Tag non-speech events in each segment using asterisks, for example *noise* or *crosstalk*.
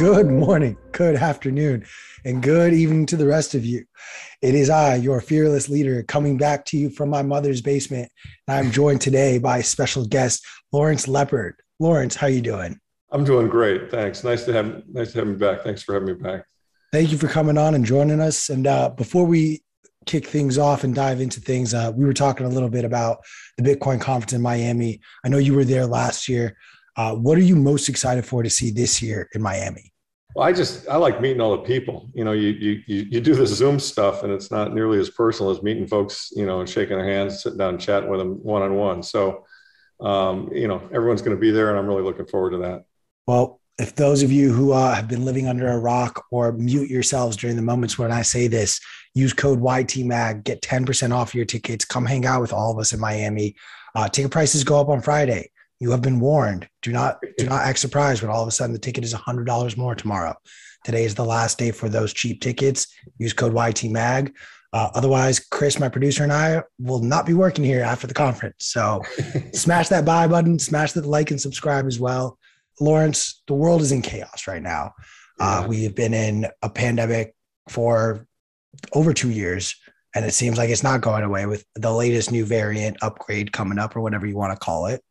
Good morning, good afternoon, and good evening to the rest of you. It is I, your fearless leader, coming back to you from my mother's basement. I'm joined today by special guest Lawrence Lepard. Lawrence, how you doing? I'm doing great. Thanks. Nice to have nice to have me back. Thanks for having me back. Thank you for coming on and joining us. And uh, before we kick things off and dive into things, uh, we were talking a little bit about the Bitcoin conference in Miami. I know you were there last year. Uh, what are you most excited for to see this year in Miami? Well, I just I like meeting all the people. You know, you you you do the Zoom stuff, and it's not nearly as personal as meeting folks. You know, and shaking their hands, sitting down, and chatting with them one on one. So, um, you know, everyone's going to be there, and I'm really looking forward to that. Well, if those of you who uh, have been living under a rock or mute yourselves during the moments when I say this, use code YTMAG, get 10% off your tickets. Come hang out with all of us in Miami. Uh, ticket prices go up on Friday. You have been warned. Do not do not act surprised when all of a sudden the ticket is hundred dollars more tomorrow. Today is the last day for those cheap tickets. Use code YTMAG. Uh, otherwise, Chris, my producer, and I will not be working here after the conference. So *laughs* smash that buy button, smash the like and subscribe as well. Lawrence, the world is in chaos right now. Uh, we have been in a pandemic for over two years, and it seems like it's not going away with the latest new variant upgrade coming up, or whatever you want to call it.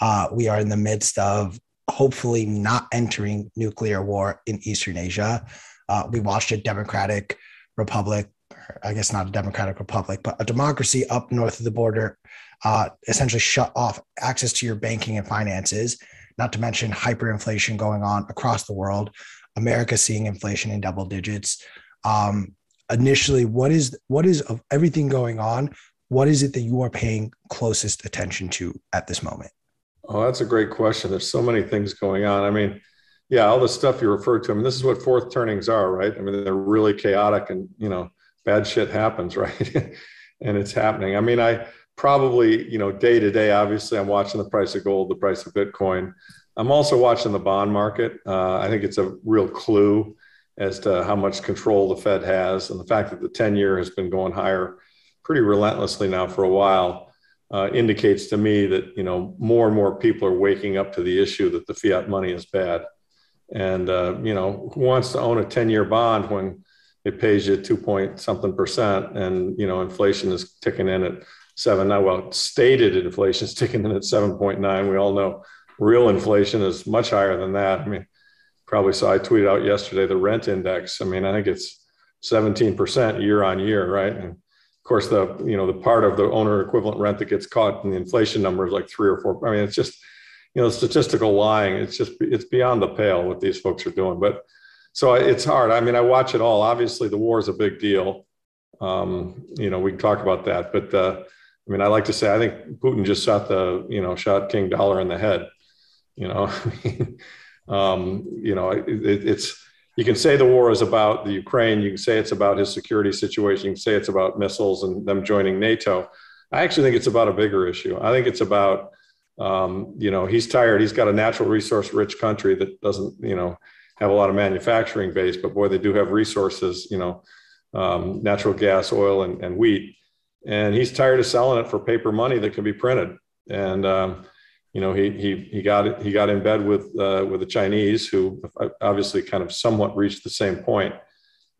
Uh, we are in the midst of hopefully not entering nuclear war in Eastern Asia. Uh, we watched a democratic republic, I guess not a democratic republic, but a democracy up north of the border uh, essentially shut off access to your banking and finances, not to mention hyperinflation going on across the world. America seeing inflation in double digits. Um, initially, what is what is of everything going on? What is it that you are paying closest attention to at this moment? Oh, that's a great question. There's so many things going on. I mean, yeah, all the stuff you referred to. I mean, this is what fourth turnings are, right? I mean, they're really chaotic and, you know, bad shit happens, *laughs* right? and it's happening. I mean, I probably, you know, day to day, obviously, I'm watching the price of gold, the price of Bitcoin. I'm also watching the bond market. Uh, I think it's a real clue as to how much control the Fed has and the fact that the 10 year has been going higher pretty relentlessly now for a while uh, indicates to me that you know more and more people are waking up to the issue that the fiat money is bad, and uh, you know who wants to own a ten-year bond when it pays you two point something percent, and you know inflation is ticking in at seven now. Well, stated inflation is ticking in at seven point nine. We all know real inflation is much higher than that. I mean, probably saw I tweeted out yesterday the rent index. I mean, I think it's 17% year on year, right? And course, the you know the part of the owner equivalent rent that gets caught in the inflation number is like three or four. I mean, it's just you know statistical lying. It's just it's beyond the pale what these folks are doing. But so it's hard. I mean, I watch it all. Obviously, the war is a big deal. Um, you know, we can talk about that. But uh, I mean, I like to say I think Putin just shot the you know shot King Dollar in the head. You know, *laughs* um, you know, it, it's you can say the war is about the Ukraine. You can say it's about his security situation. You can say it's about missiles and them joining NATO. I actually think it's about a bigger issue. I think it's about, um, you know, he's tired. He's got a natural resource rich country that doesn't, you know, have a lot of manufacturing base, but boy, they do have resources, you know, um, natural gas, oil, and, and wheat. And he's tired of selling it for paper money that can be printed. And, um, you know, he he he got he got in bed with uh, with the Chinese, who obviously kind of somewhat reached the same point,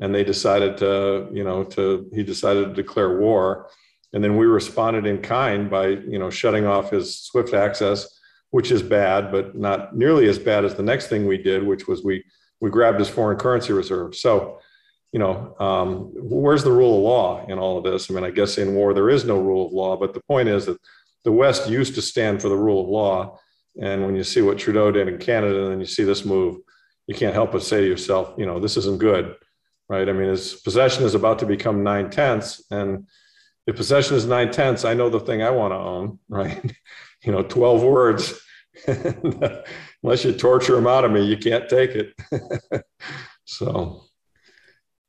and they decided to you know to he decided to declare war, and then we responded in kind by you know shutting off his SWIFT access, which is bad, but not nearly as bad as the next thing we did, which was we we grabbed his foreign currency reserve. So. You know, um, where's the rule of law in all of this? I mean, I guess in war there is no rule of law, but the point is that the West used to stand for the rule of law. And when you see what Trudeau did in Canada and then you see this move, you can't help but say to yourself, you know, this isn't good, right? I mean, his possession is about to become nine tenths. And if possession is nine tenths, I know the thing I want to own, *laughs* right? you know, 12 words. *laughs* Unless you torture them out of me, you can't take it. *laughs* so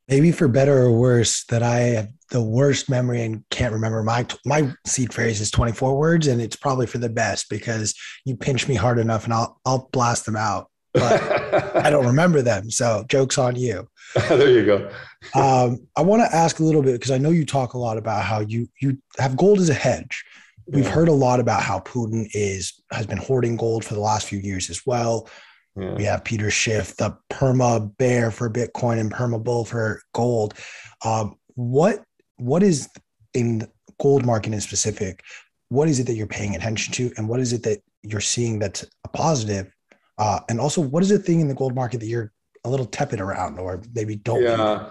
maybe for better or worse that I have the worst memory and can't remember my my seed phrase is 24 words and it's probably for the best because you pinch me hard enough and I'll I'll blast them out but I don't *laughs* remember them. So jokes on you. *laughs* There you go. Um, I want to ask a little bit because I know you talk a lot about how you you have gold as a hedge. We've heard a lot about how Putin is has been hoarding gold for the last few years as well. Yeah. We have Peter Schiff, the perma bear for Bitcoin and perma bull for gold. Um, what what is in gold market in specific? What is it that you're paying attention to, and what is it that you're seeing that's a positive? Uh, and also, what is the thing in the gold market that you're a little tepid around, or maybe don't? Yeah.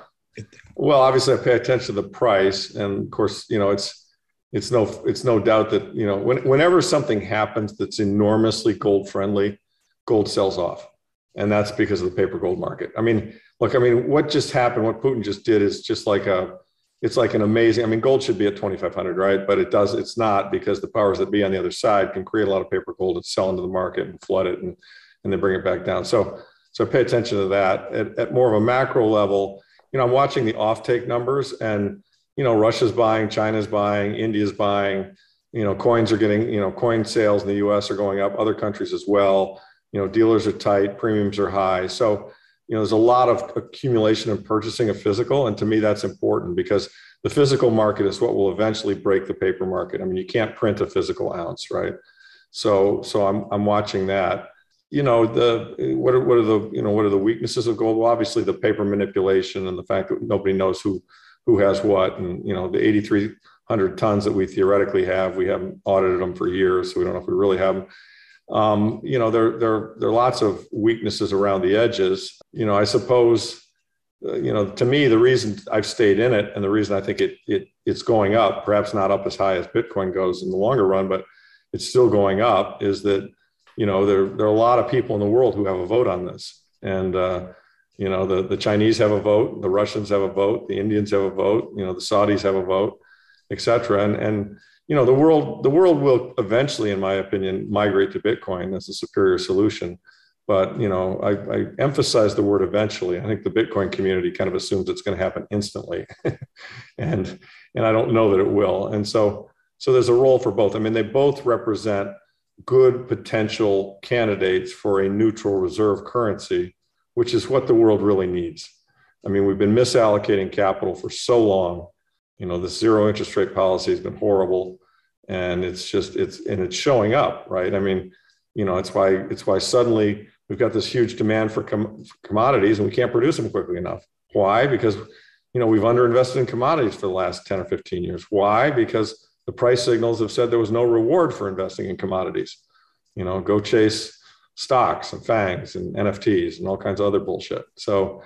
Well, obviously, I pay attention to the price, and of course, you know, it's it's no it's no doubt that you know when, whenever something happens that's enormously gold friendly, gold sells off, and that's because of the paper gold market. I mean, look, I mean, what just happened, what Putin just did, is just like a it's like an amazing. I mean, gold should be at twenty five hundred, right? But it does. It's not because the powers that be on the other side can create a lot of paper gold and sell into the market and flood it, and and then bring it back down. So so pay attention to that at, at more of a macro level. You know, I'm watching the offtake numbers and you know, Russia's buying, China's buying, India's buying. You know, coins are getting, you know, coin sales in the US are going up, other countries as well. You know, dealers are tight, premiums are high. So, you know, there's a lot of accumulation and purchasing of physical. And to me, that's important because the physical market is what will eventually break the paper market. I mean, you can't print a physical ounce, right? So, so I'm, I'm watching that. You know, the what are, what are the you know what are the weaknesses of gold? Well, obviously the paper manipulation and the fact that nobody knows who who has what. And, you know, the 8,300 tons that we theoretically have, we haven't audited them for years, so we don't know if we really have them. Um, you know, there, there, there are lots of weaknesses around the edges. You know, I suppose, uh, you know, to me, the reason I've stayed in it and the reason I think it, it, it's going up, perhaps not up as high as Bitcoin goes in the longer run, but it's still going up, is that, you know, there, there are a lot of people in the world who have a vote on this. And, uh, you know, the, the Chinese have a vote, the Russians have a vote, the Indians have a vote, you know, the Saudis have a vote, et cetera. And, and, you know, the world, the world will eventually, in my opinion, migrate to Bitcoin as a superior solution. But, you know, I, I emphasize the word eventually. I think the Bitcoin community kind of assumes it's going to happen instantly. *laughs* and, and I don't know that it will. And so, so there's a role for both. I mean, they both represent good potential candidates for a neutral reserve currency which is what the world really needs. I mean, we've been misallocating capital for so long. You know, the zero interest rate policy has been horrible, and it's just it's and it's showing up, right? I mean, you know, it's why it's why suddenly we've got this huge demand for, com- for commodities, and we can't produce them quickly enough. Why? Because you know we've underinvested in commodities for the last 10 or 15 years. Why? Because the price signals have said there was no reward for investing in commodities. You know, go chase stocks and FANGs and NFTs and all kinds of other bullshit. So,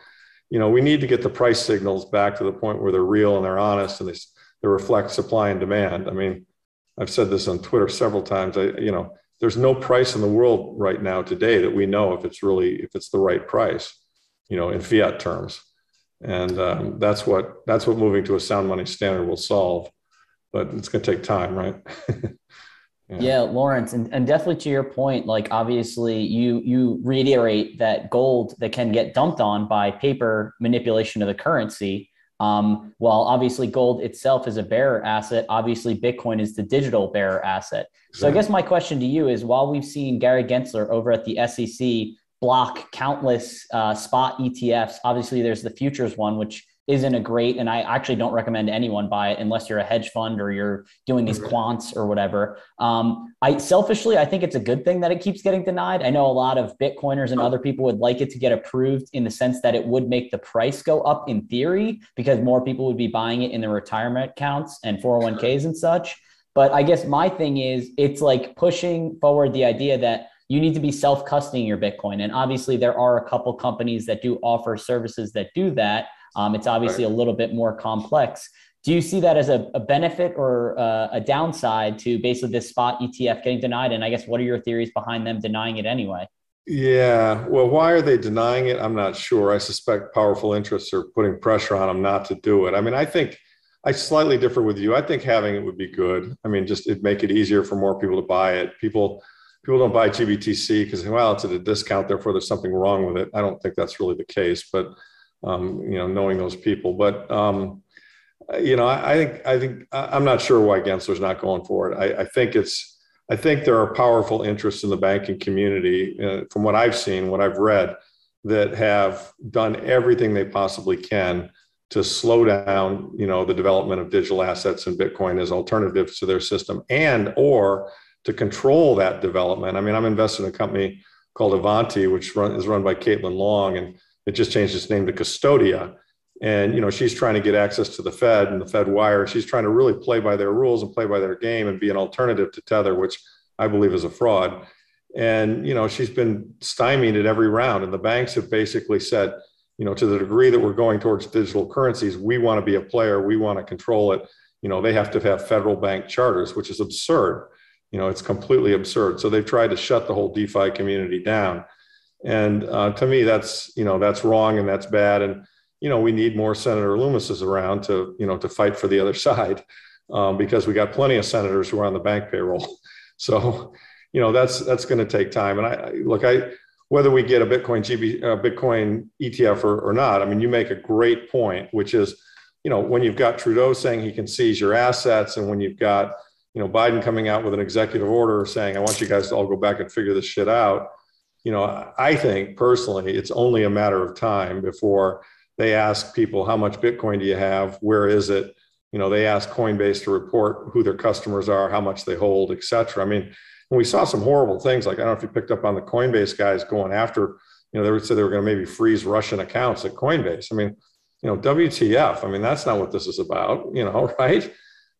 you know, we need to get the price signals back to the point where they're real and they're honest and they, they reflect supply and demand. I mean, I've said this on Twitter several times. I, you know, there's no price in the world right now today that we know if it's really if it's the right price, you know, in fiat terms. And um, that's what that's what moving to a sound money standard will solve. But it's going to take time, right? *laughs* Yeah. yeah, Lawrence, and, and definitely to your point, like obviously you you reiterate that gold that can get dumped on by paper manipulation of the currency. Um, while obviously gold itself is a bearer asset, obviously Bitcoin is the digital bearer asset. So I guess my question to you is: While we've seen Gary Gensler over at the SEC block countless uh, spot ETFs, obviously there's the futures one, which isn't a great and i actually don't recommend anyone buy it unless you're a hedge fund or you're doing these quants or whatever. Um, i selfishly i think it's a good thing that it keeps getting denied. I know a lot of bitcoiners and other people would like it to get approved in the sense that it would make the price go up in theory because more people would be buying it in their retirement accounts and 401ks and such. But i guess my thing is it's like pushing forward the idea that you need to be self custodying your bitcoin. And obviously there are a couple companies that do offer services that do that um, it's obviously right. a little bit more complex. Do you see that as a, a benefit or uh, a downside to basically this spot ETF getting denied? And I guess what are your theories behind them denying it anyway? Yeah, well, why are they denying it? I'm not sure. I suspect powerful interests are putting pressure on them not to do it. I mean, I think I slightly differ with you. I think having it would be good. I mean, just it make it easier for more people to buy it. People people don't buy GBTC because well, it's at a discount, therefore there's something wrong with it. I don't think that's really the case, but um, you know, knowing those people. But um, you know, I, I, think I think I'm not sure why Gensler's not going for it. I, I, think it's I think there are powerful interests in the banking community, uh, from what I've seen, what I've read, that have done everything they possibly can to slow down, you know, the development of digital assets and Bitcoin as alternatives to their system, and or to control that development. I mean, I'm invested in a company called Avanti, which run, is run by Caitlin Long, and it just changed its name to Custodia. And you know, she's trying to get access to the Fed and the Fed wire. She's trying to really play by their rules and play by their game and be an alternative to Tether, which I believe is a fraud. And you know, she's been stymied at every round, and the banks have basically said, you know, to the degree that we're going towards digital currencies, we want to be a player, we want to control it. You know, they have to have federal bank charters, which is absurd. You know, it's completely absurd. So they've tried to shut the whole DeFi community down. And uh, to me, that's you know that's wrong and that's bad. And you know we need more Senator Lummises around to you know to fight for the other *laughs* side um, because we got plenty of senators who are on the bank payroll. *laughs* So you know that's that's going to take time. And I, I look, I whether we get a Bitcoin GB uh, Bitcoin ETF or, or not. I mean, you make a great point, which is you know when you've got Trudeau saying he can seize your assets, and when you've got you know Biden coming out with an executive order saying I want you guys to all go back and figure this shit out you know, I think personally, it's only a matter of time before they ask people, how much Bitcoin do you have? Where is it? You know, they ask Coinbase to report who their customers are, how much they hold, et cetera. I mean, we saw some horrible things. Like, I don't know if you picked up on the Coinbase guys going after, you know, they would say they were going to maybe freeze Russian accounts at Coinbase. I mean, you know, WTF. I mean, that's not what this is about, you know, *laughs* right?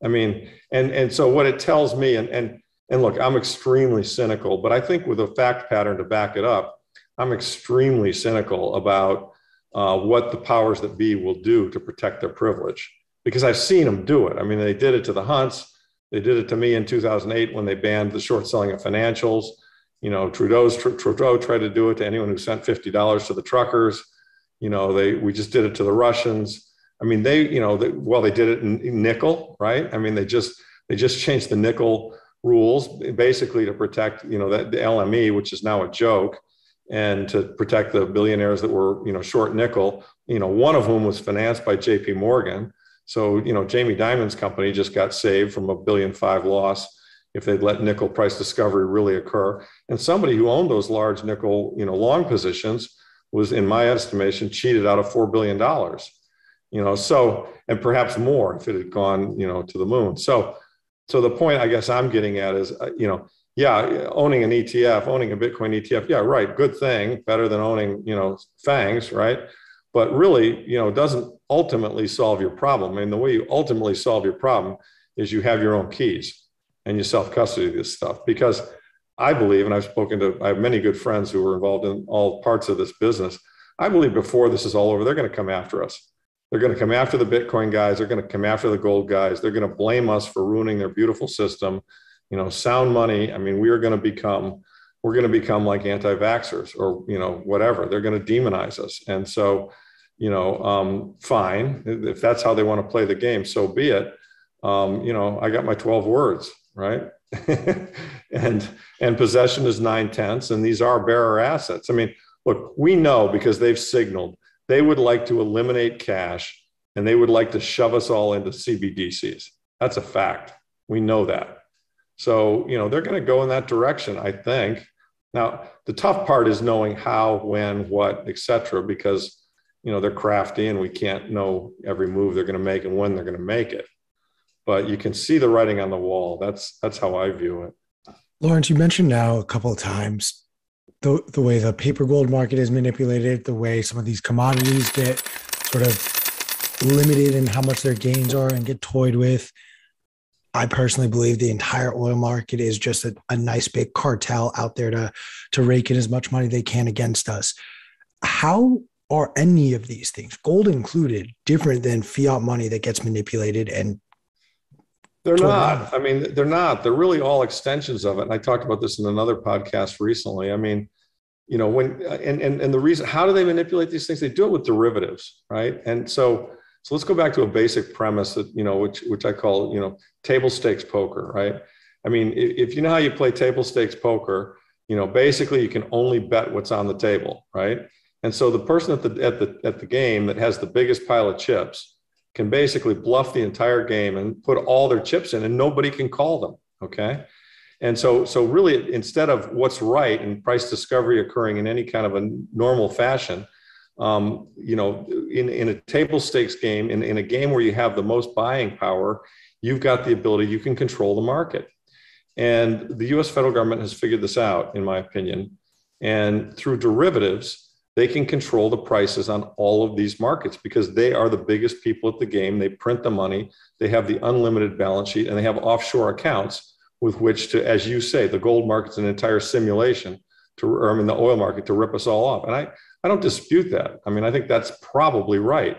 I mean, and and so what it tells me, and and and look, I'm extremely cynical, but I think with a fact pattern to back it up, I'm extremely cynical about uh, what the powers that be will do to protect their privilege because I've seen them do it. I mean, they did it to the Hunts. They did it to me in 2008 when they banned the short selling of financials. You know, Trudeau's Trudeau tried to do it to anyone who sent $50 to the truckers. You know, they we just did it to the Russians. I mean, they, you know, they, well, they did it in, in nickel, right? I mean, they just they just changed the nickel rules basically to protect you know that the LME, which is now a joke, and to protect the billionaires that were you know short nickel. You know, one of whom was financed by J.P. Morgan. So you know, Jamie Dimon's company just got saved from a billion five loss if they'd let nickel price discovery really occur. And somebody who owned those large nickel you know long positions was, in my estimation, cheated out of four billion dollars. You know, so and perhaps more if it had gone you know to the moon. So so the point I guess I'm getting at is, uh, you know, yeah, owning an ETF, owning a Bitcoin ETF, yeah, right, good thing, better than owning, you know, FANGs, right? But really, you know, doesn't ultimately solve your problem. I mean, the way you ultimately solve your problem is you have your own keys and you self custody this stuff. Because I believe, and I've spoken to, I have many good friends who are involved in all parts of this business. I believe before this is all over, they're going to come after us. They're going to come after the Bitcoin guys. They're going to come after the gold guys. They're going to blame us for ruining their beautiful system. You know, sound money. I mean, we are going to become, we're going to become like anti-vaxxers or, you know, whatever. They're going to demonize us. And so, you know, um, fine. If that's how they want to play the game, so be it. Um, you know, I got my 12 words, right? *laughs* and and possession is nine tenths, and these are bearer assets. I mean, look, we know because they've signaled they would like to eliminate cash and they would like to shove us all into CBDCs. That's a fact. We know that. So, you know, they're going to go in that direction, I think. Now, the tough part is knowing how, when, what, et cetera, because, you know, they're crafty and we can't know every move they're going to make and when they're going to make it. But you can see the writing on the wall. That's that's how I view it. Lawrence, you mentioned now a couple of times the the way the paper gold market is manipulated, the way some of these commodities get sort of limited in how much their gains are and get toyed with. I personally believe the entire oil market is just a, a nice big cartel out there to to rake in as much money they can against us. How are any of these things, gold included, different than fiat money that gets manipulated and they're not. I mean, they're not. They're really all extensions of it. And I talked about this in another podcast recently. I mean, you know, when and and and the reason how do they manipulate these things? They do it with derivatives, right? And so so let's go back to a basic premise that you know, which which I call you know table stakes poker, right? I mean, if, if you know how you play table stakes poker, you know, basically you can only bet what's on the table, right? And so the person at the at the at the game that has the biggest pile of chips can basically bluff the entire game and put all their chips in and nobody can call them okay and so so really instead of what's right and price discovery occurring in any kind of a normal fashion um, you know in, in a table stakes game in, in a game where you have the most buying power you've got the ability you can control the market. And the us federal government has figured this out in my opinion. And through derivatives, they can control the prices on all of these markets because they are the biggest people at the game. They print the money, they have the unlimited balance sheet, and they have offshore accounts with which to, as you say, the gold market's an entire simulation to, or I mean, the oil market to rip us all off. And I, I don't dispute that. I mean, I think that's probably right.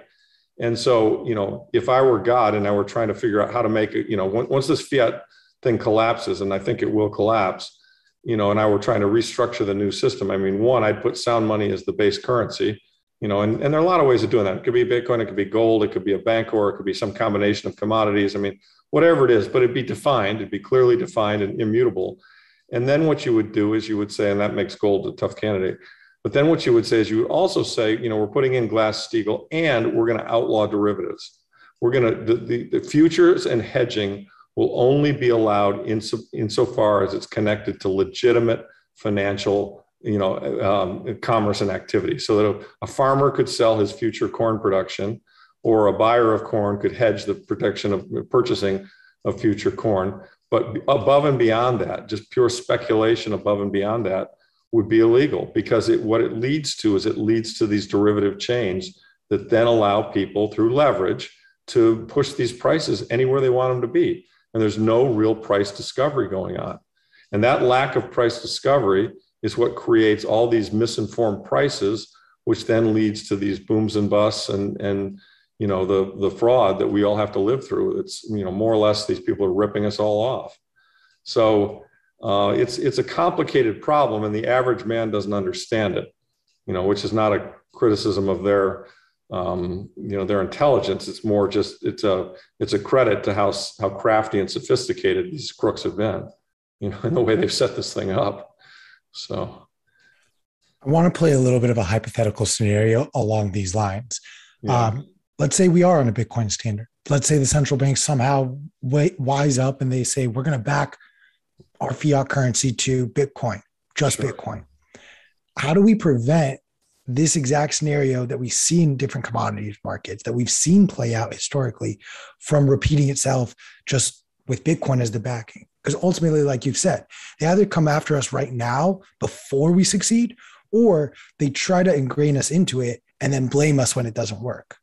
And so, you know, if I were God and I were trying to figure out how to make it, you know, once this fiat thing collapses, and I think it will collapse, you know, and I were trying to restructure the new system, I mean, one, I'd put sound money as the base currency, you know, and, and there are a lot of ways of doing that. It could be Bitcoin, it could be gold, it could be a bank, or it could be some combination of commodities. I mean, whatever it is, but it'd be defined, it'd be clearly defined and immutable. And then what you would do is you would say, and that makes gold a tough candidate. But then what you would say is you would also say, you know, we're putting in Glass Steagall and we're going to outlaw derivatives. We're going to, the, the, the futures and hedging will only be allowed in so, insofar as it's connected to legitimate financial you know um, commerce and activity so that a, a, farmer could sell his future corn production or a buyer of corn could hedge the protection of purchasing of future corn but above and beyond that just pure speculation above and beyond that would be illegal because it, what it leads to is it leads to these derivative chains that then allow people through leverage to push these prices anywhere they want them to be and there's no real price discovery going on. And that lack of price discovery is what creates all these misinformed prices, which then leads to these booms and busts and, and you know the the fraud that we all have to live through. It's you know more or less these people are ripping us all off. So uh, it's it's a complicated problem, and the average man doesn't understand it. You know, which is not a criticism of their um, you know their intelligence it's more just it's a it's a credit to how how crafty and sophisticated these crooks have been you know *laughs* in the way they've set this thing up so i want to play a little bit of a hypothetical scenario along these lines yeah. um, let's say we are on a bitcoin standard let's say the central bank somehow wise up and they say we're going to back our fiat currency to bitcoin just sure. bitcoin how do we prevent this exact scenario that we see in different commodities markets that we've seen play out historically from repeating itself just with Bitcoin as the backing. Because ultimately, like you've said, they either come after us right now before we succeed, or they try to ingrain us into it and then blame us when it doesn't work.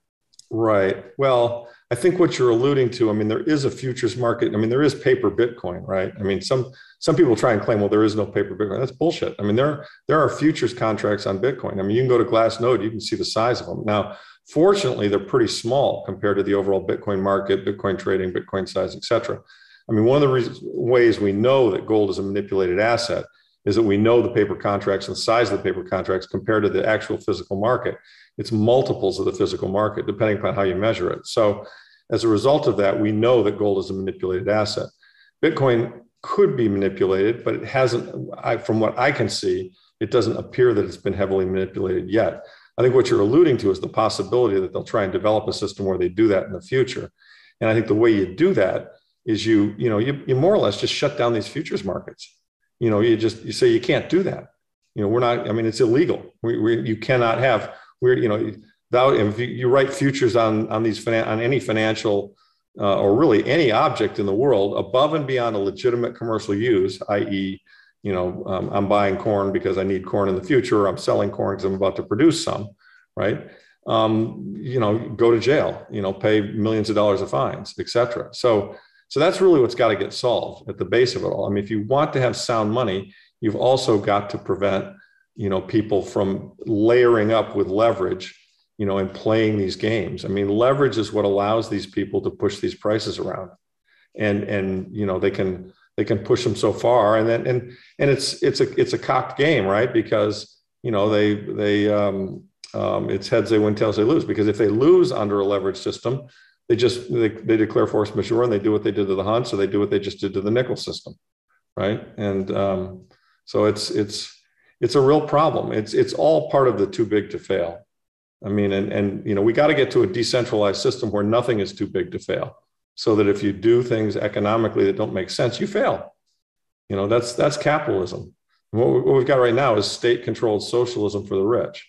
Right. Well, I think what you're alluding to, I mean, there is a futures market. I mean, there is paper Bitcoin, right? I mean, some some people try and claim, well, there is no paper Bitcoin. That's bullshit. I mean, there there are futures contracts on Bitcoin. I mean, you can go to Glassnode, you can see the size of them. Now, fortunately, they're pretty small compared to the overall Bitcoin market, Bitcoin trading, Bitcoin size, et cetera. I mean, one of the reasons, ways we know that gold is a manipulated asset is that we know the paper contracts and the size of the paper contracts compared to the actual physical market. It's multiples of the physical market, depending upon how you measure it. So as a result of that, we know that gold is a manipulated asset. Bitcoin could be manipulated, but it hasn't, I, from what I can see, it doesn't appear that it's been heavily manipulated yet. I think what you're alluding to is the possibility that they'll try and develop a system where they do that in the future. And I think the way you do that is you, you know, you, you more or less just shut down these futures markets. You know, you just you say you can't do that. You know, we're not. I mean, it's illegal. We, we you cannot have. We're you know without if you, you write futures on on these finan- on any financial uh, or really any object in the world above and beyond a legitimate commercial use, i.e., you know, um, I'm buying corn because I need corn in the future, or I'm selling corn because I'm about to produce some, right? Um, you know, go to jail, you know, pay millions of dollars of fines, etc. So, so that's really what's got to get solved at the base of it all. I mean, if you want to have sound money, you've also got to prevent, you know, people from layering up with leverage you know, and playing these games. I mean, leverage is what allows these people to push these prices around, and and you know they can they can push them so far, and then and and it's it's a it's a cocked game, right? Because you know they they um, um, it's heads they win, tails they lose. Because if they lose under a leverage system, they just they, they declare force majeure and they do what they did to the hunt, so they do what they just did to the nickel system, right? And um, so it's it's it's a real problem. It's it's all part of the too big to fail I mean, and, and you know, we got to get to a decentralized system where nothing is too big to fail. So that if you do things economically that don't make sense, you fail. You know, that's that's capitalism. And what, what we've got right now is state-controlled socialism for the rich.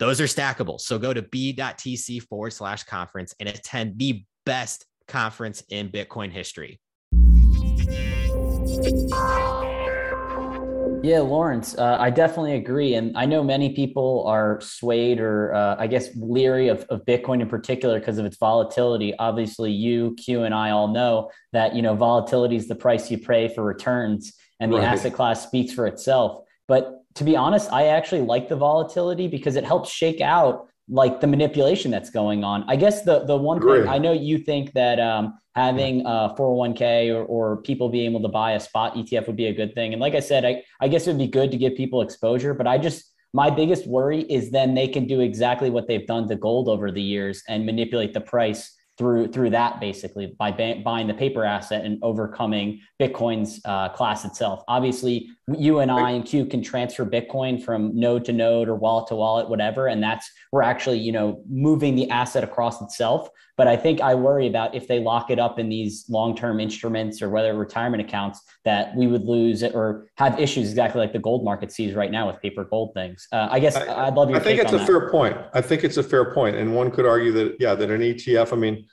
Those are stackable. So go to b.tc forward slash conference and attend the best conference in Bitcoin history. Yeah, Lawrence, uh, I definitely agree. And I know many people are swayed or uh, I guess leery of, of Bitcoin in particular because of its volatility. Obviously, you, Q, and I all know that, you know, volatility is the price you pay for returns and the right. asset class speaks for itself. But to be honest, I actually like the volatility because it helps shake out like the manipulation that's going on. I guess the the one thing I know you think that um, having a 401k or, or people being able to buy a spot ETF would be a good thing. And like I said, I, I guess it would be good to give people exposure, but I just my biggest worry is then they can do exactly what they've done to gold over the years and manipulate the price through through that basically by buying the paper asset and overcoming Bitcoin's uh, class itself. Obviously, you and I and Q can transfer Bitcoin from node to node or wallet to wallet, whatever, and that's we're actually you know moving the asset across itself. But I think I worry about if they lock it up in these long term instruments or whether retirement accounts that we would lose or have issues exactly like the gold market sees right now with paper gold things. Uh, I guess I, would love your. I think it's a that. fair point. I think it's a fair point, and one could argue that yeah, that an ETF. I mean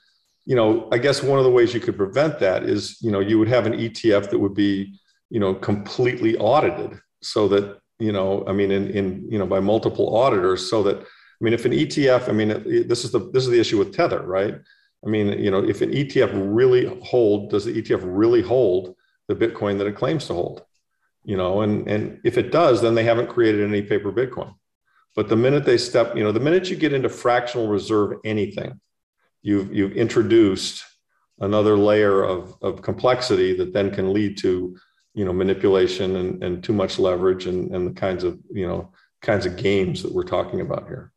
you know, I guess one of the ways you could prevent that is, you know, you would have an ETF that would be, you know, completely audited so that, you know, I mean, in, in you know, by multiple auditors so that, I mean, if an ETF, I mean, this is the, this is the issue with Tether, right? I mean, you know, if an ETF really hold, does the ETF really hold the Bitcoin that it claims to hold? You know, and, and if it does, then they haven't created any paper Bitcoin. But the minute they step, you know, the minute you get into fractional reserve anything, you've you've introduced another layer of, of complexity that then can lead to you know manipulation and, and too much leverage and, and the kinds of you know kinds of games that we're talking about here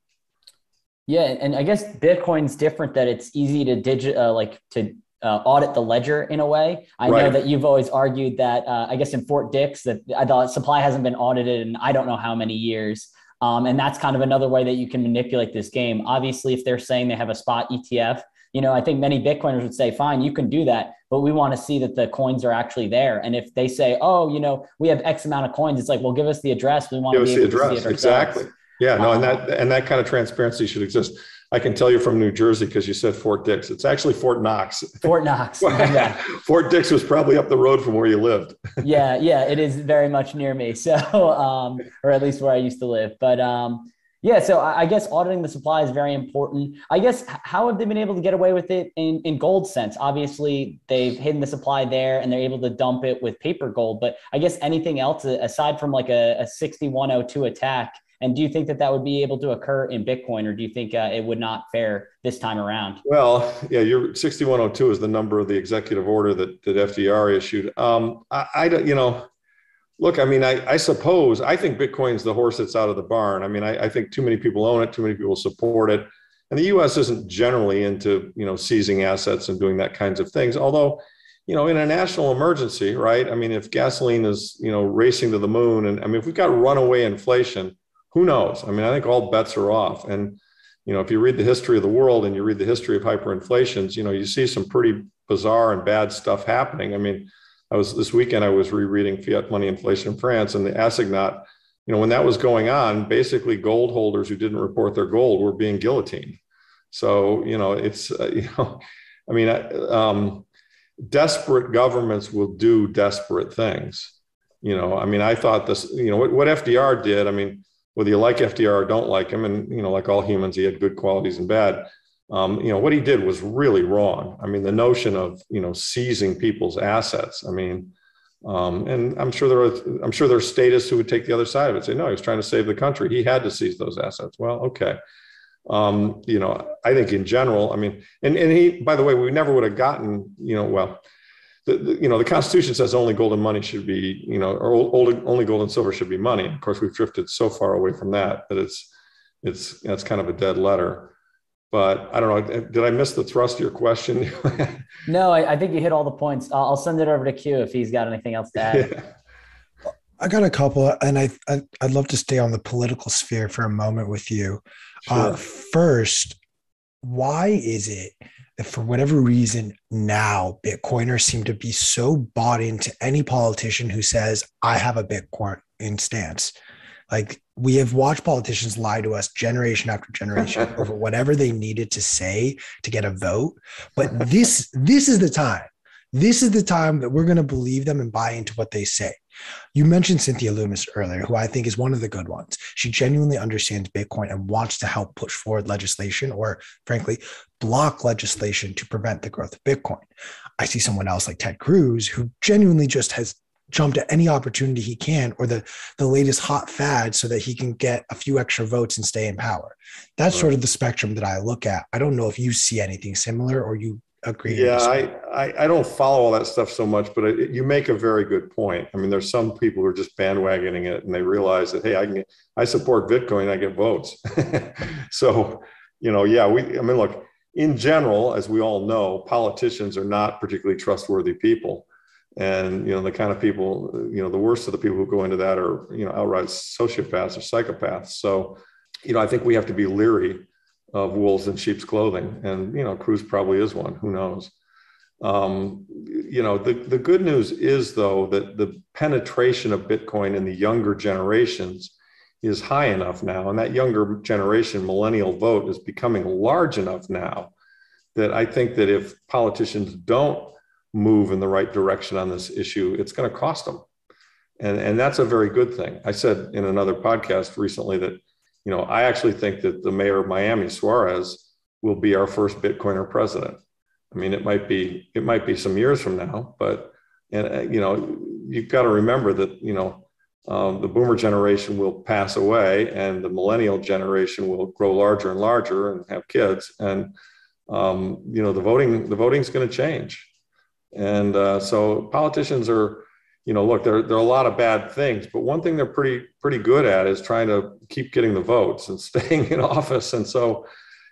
yeah and i guess bitcoin's different that it's easy to digit uh, like to uh, audit the ledger in a way. I right. know that you've always argued that uh, I guess in Fort Dix that the supply hasn't been audited in I don't know how many years. Um, and that's kind of another way that you can manipulate this game. Obviously, if they're saying they have a spot ETF, you know, I think many Bitcoiners would say, fine, you can do that, but we want to see that the coins are actually there. And if they say, oh, you know, we have X amount of coins, it's like, well, give us the address. We want give to be able address. to see it Exactly. Yeah, no, and that and that kind of transparency should exist. I can tell you from New Jersey because you said Fort Dix. It's actually Fort Knox. Fort Knox. *laughs* yeah. *laughs* Fort Dix was probably up the road from where you lived. *laughs* yeah, yeah, it is very much near me. So, um, or at least where I used to live. But um, yeah, so I guess auditing the supply is very important. I guess how have they been able to get away with it in, in gold sense? Obviously, they've hidden the supply there and they're able to dump it with paper gold. But I guess anything else aside from like a, a 6102 attack and do you think that that would be able to occur in Bitcoin, or do you think uh, it would not fare this time around? Well, yeah, your 6102 is the number of the executive order that that FDR issued. Um, I, I don't, you know, look, I mean, I, I suppose I think Bitcoin's the horse that's out of the barn. I mean, I, I think too many people own it, too many people support it, and the U.S. isn't generally into you know seizing assets and doing that kinds of things. Although you know, in a national emergency, right? I mean, if gasoline is, you know, racing to the moon, and I mean, if we've got runaway inflation, who knows? I mean, I think all bets are off. And, you know, if you read the history of the world and you read the history of hyperinflations, you know, you see some pretty bizarre and bad stuff happening. I mean, I was this weekend, I was rereading Fiat Money Inflation in France and the Assignat, you know, when that was going on, basically gold holders who didn't report their gold were being guillotined. So, you know, it's, uh, *laughs* you know, I mean, um, desperate governments will do desperate things. You know, I mean, I thought this, you know, what, what FDR did, I mean, whether you like FDR or don't like him, and you know, like all humans, he had good qualities and bad. Um, you know, what he did was really wrong. I mean, the notion of you know seizing people's assets. I mean, Um, and I'm sure there are I'm sure there are statists who would take the other side of it, say, no, he was trying to save the country. He had to seize those assets. Well, okay. Um, you know, I think in general, I mean, and, and he, by the way, we never would have gotten, you know, well, the, the, you know, the Constitution says only gold and money should be, you know, or old, only gold and silver should be money. Of course, we've drifted so far away from that that it's, it's, that's kind of a dead letter. But I don't know. Did I miss the thrust of your question? *laughs* no, I, I, think you hit all the points. I'll, I'll, send it over to Q if he's got anything else to add. Yeah. I got a couple, and I, I would love to stay on the political sphere for a moment with you. Uh, sure. Uh, first, why is it that for whatever reason now Bitcoiners seem to be so bought into any politician who says I have a Bitcoin stance? Like we have watched politicians lie to us generation after generation *laughs* over whatever they needed to say to get a vote. But this this is the time. This is the time that we're going to believe them and buy into what they say. You mentioned Cynthia Lummis earlier, who I think is one of the good ones. She genuinely understands Bitcoin and wants to help push forward legislation or, frankly, block legislation to prevent the growth of Bitcoin. I see someone else like Ted Cruz, who genuinely just has jumped at any opportunity he can or the, the latest hot fad so that he can get a few extra votes and stay in power. That's right. sort of the spectrum that I look at. I don't know if you see anything similar or you agree. Yeah, I, I, I, don't follow all that stuff so much, but it, you make a very good point. I mean, there's some people who are just bandwagoning it and they realize that, hey, I can, I support Bitcoin, I get votes. *laughs* so, you know, yeah, we, I mean, look, in general, as we all know, politicians are not particularly trustworthy people. And, you know, the kind of people, you know, the worst of the people who go into that are, you know, outright sociopaths or psychopaths. So, you know, I think we have to be leery of wolves in sheep's clothing. And, you know, Cruz probably is one, who knows? Um, you know, the, the good news is, though, that the penetration of Bitcoin in the younger generations is high enough now. And that younger generation, millennial vote, is becoming large enough now that I think that if politicians don't move in the right direction on this issue, it's going to cost them. And, and that's a very good thing. I said in another podcast recently that you know, I actually think that the mayor of Miami, Suarez, will be our first Bitcoiner president. I mean, it might be it might be some years from now, but and uh, you know, you've got to remember that you know um, the Boomer generation will pass away, and the Millennial generation will grow larger and larger and have kids, and um, you know, the voting the voting's going to change, and uh, so politicians are you know, look, there, there are a lot of bad things, but one thing they're pretty pretty good at is trying to keep getting the votes and *laughs* staying in office. And so,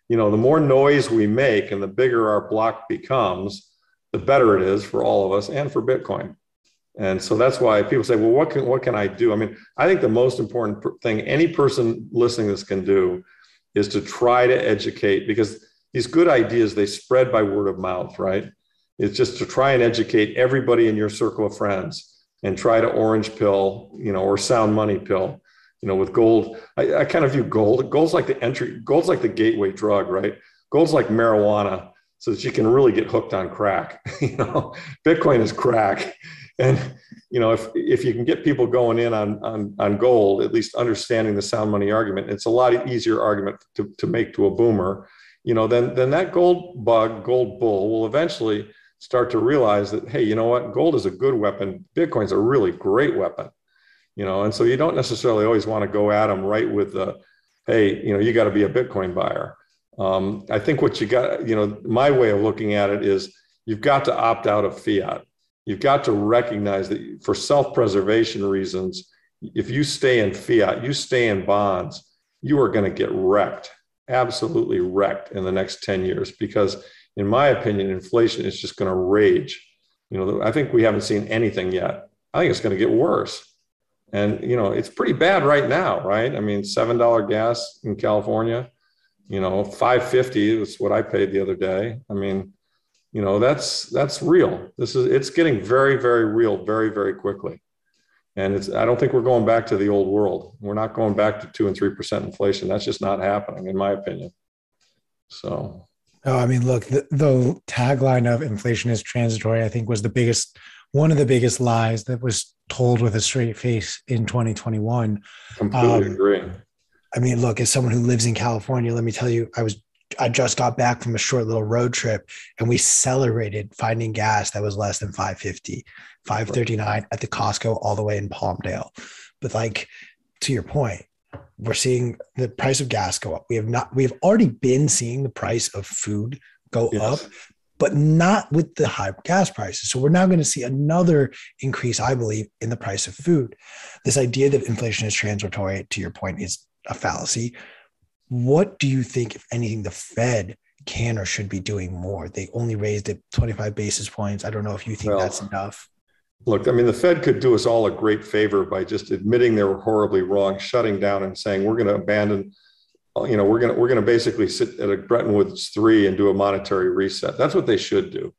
you know, the more noise we make and the bigger our block becomes, the better it is for all of us and for Bitcoin. And so that's why people say, well, what can what can I do? I mean, I think the most important thing any person listening to this can do is to try to educate because these good ideas they spread by word of mouth, right? It's just to try and educate everybody in your circle of friends and try to orange pill, you know, or sound money pill, you know, with gold. I, I kind of view gold. Gold's like the entry. Gold's like the gateway drug, right? Gold's like marijuana, so that you can really get hooked on crack. *laughs* you know, Bitcoin is crack, and you know, if if you can get people going in on on on gold, at least understanding the sound money argument, it's a lot easier argument to to make to a boomer. You know, then then that gold bug, gold bull, will eventually start to realize that hey you know what? Gold is a good weapon. Bitcoin's a really great weapon you know and so you don't necessarily always want to go at them right with the hey you know you got to be a bitcoin buyer. Um, i think what you got you know my way of looking at it is you've got to opt out of fiat you've got to recognize that for self-preservation reasons if you stay in fiat you stay in bonds you are going to get wrecked absolutely wrecked in the next 10 years because in my opinion, inflation is just going to rage. You know, I think we haven't seen anything yet. I think it's going to get worse. And, you know, it's pretty bad right now, right? I mean, $7 gas in California, you know, 550 is what I paid the other day. I mean, you know, that's, that's real. This is, it's getting very, very real, very, very quickly. And it's, I don't think we're going back to the old world. We're not going back to two and 3% inflation. That's just not happening, in my opinion. So, Oh, I mean, look, the, the tagline of inflation is transitory, I think, was the biggest, one of the biggest lies that was told with a straight face in 2021. Completely um, agree. I mean, look, as someone who lives in California, let me tell you, I was I just got back from a short little road trip and we celebrated finding gas that was less than 550, 539 at the Costco all the way in Palmdale. But like to your point, we're seeing the price of gas go up. We have not, we have already been seeing the price of food go yes. up, but not with the high gas prices. So we're now going to see another increase, I believe, in the price of food. This idea that inflation is transitory, to your point, is a fallacy. What do you think, if anything, the Fed can or should be doing more? They only raised it 25 basis points. I don't know if you think well, that's enough. Look, I mean, the Fed could do us all a great favor by just admitting they were horribly wrong, shutting down, and saying we're going to abandon. Uh, you know, we're going to we're going to basically sit at a Bretton Woods three and do a monetary reset. That's what they should do.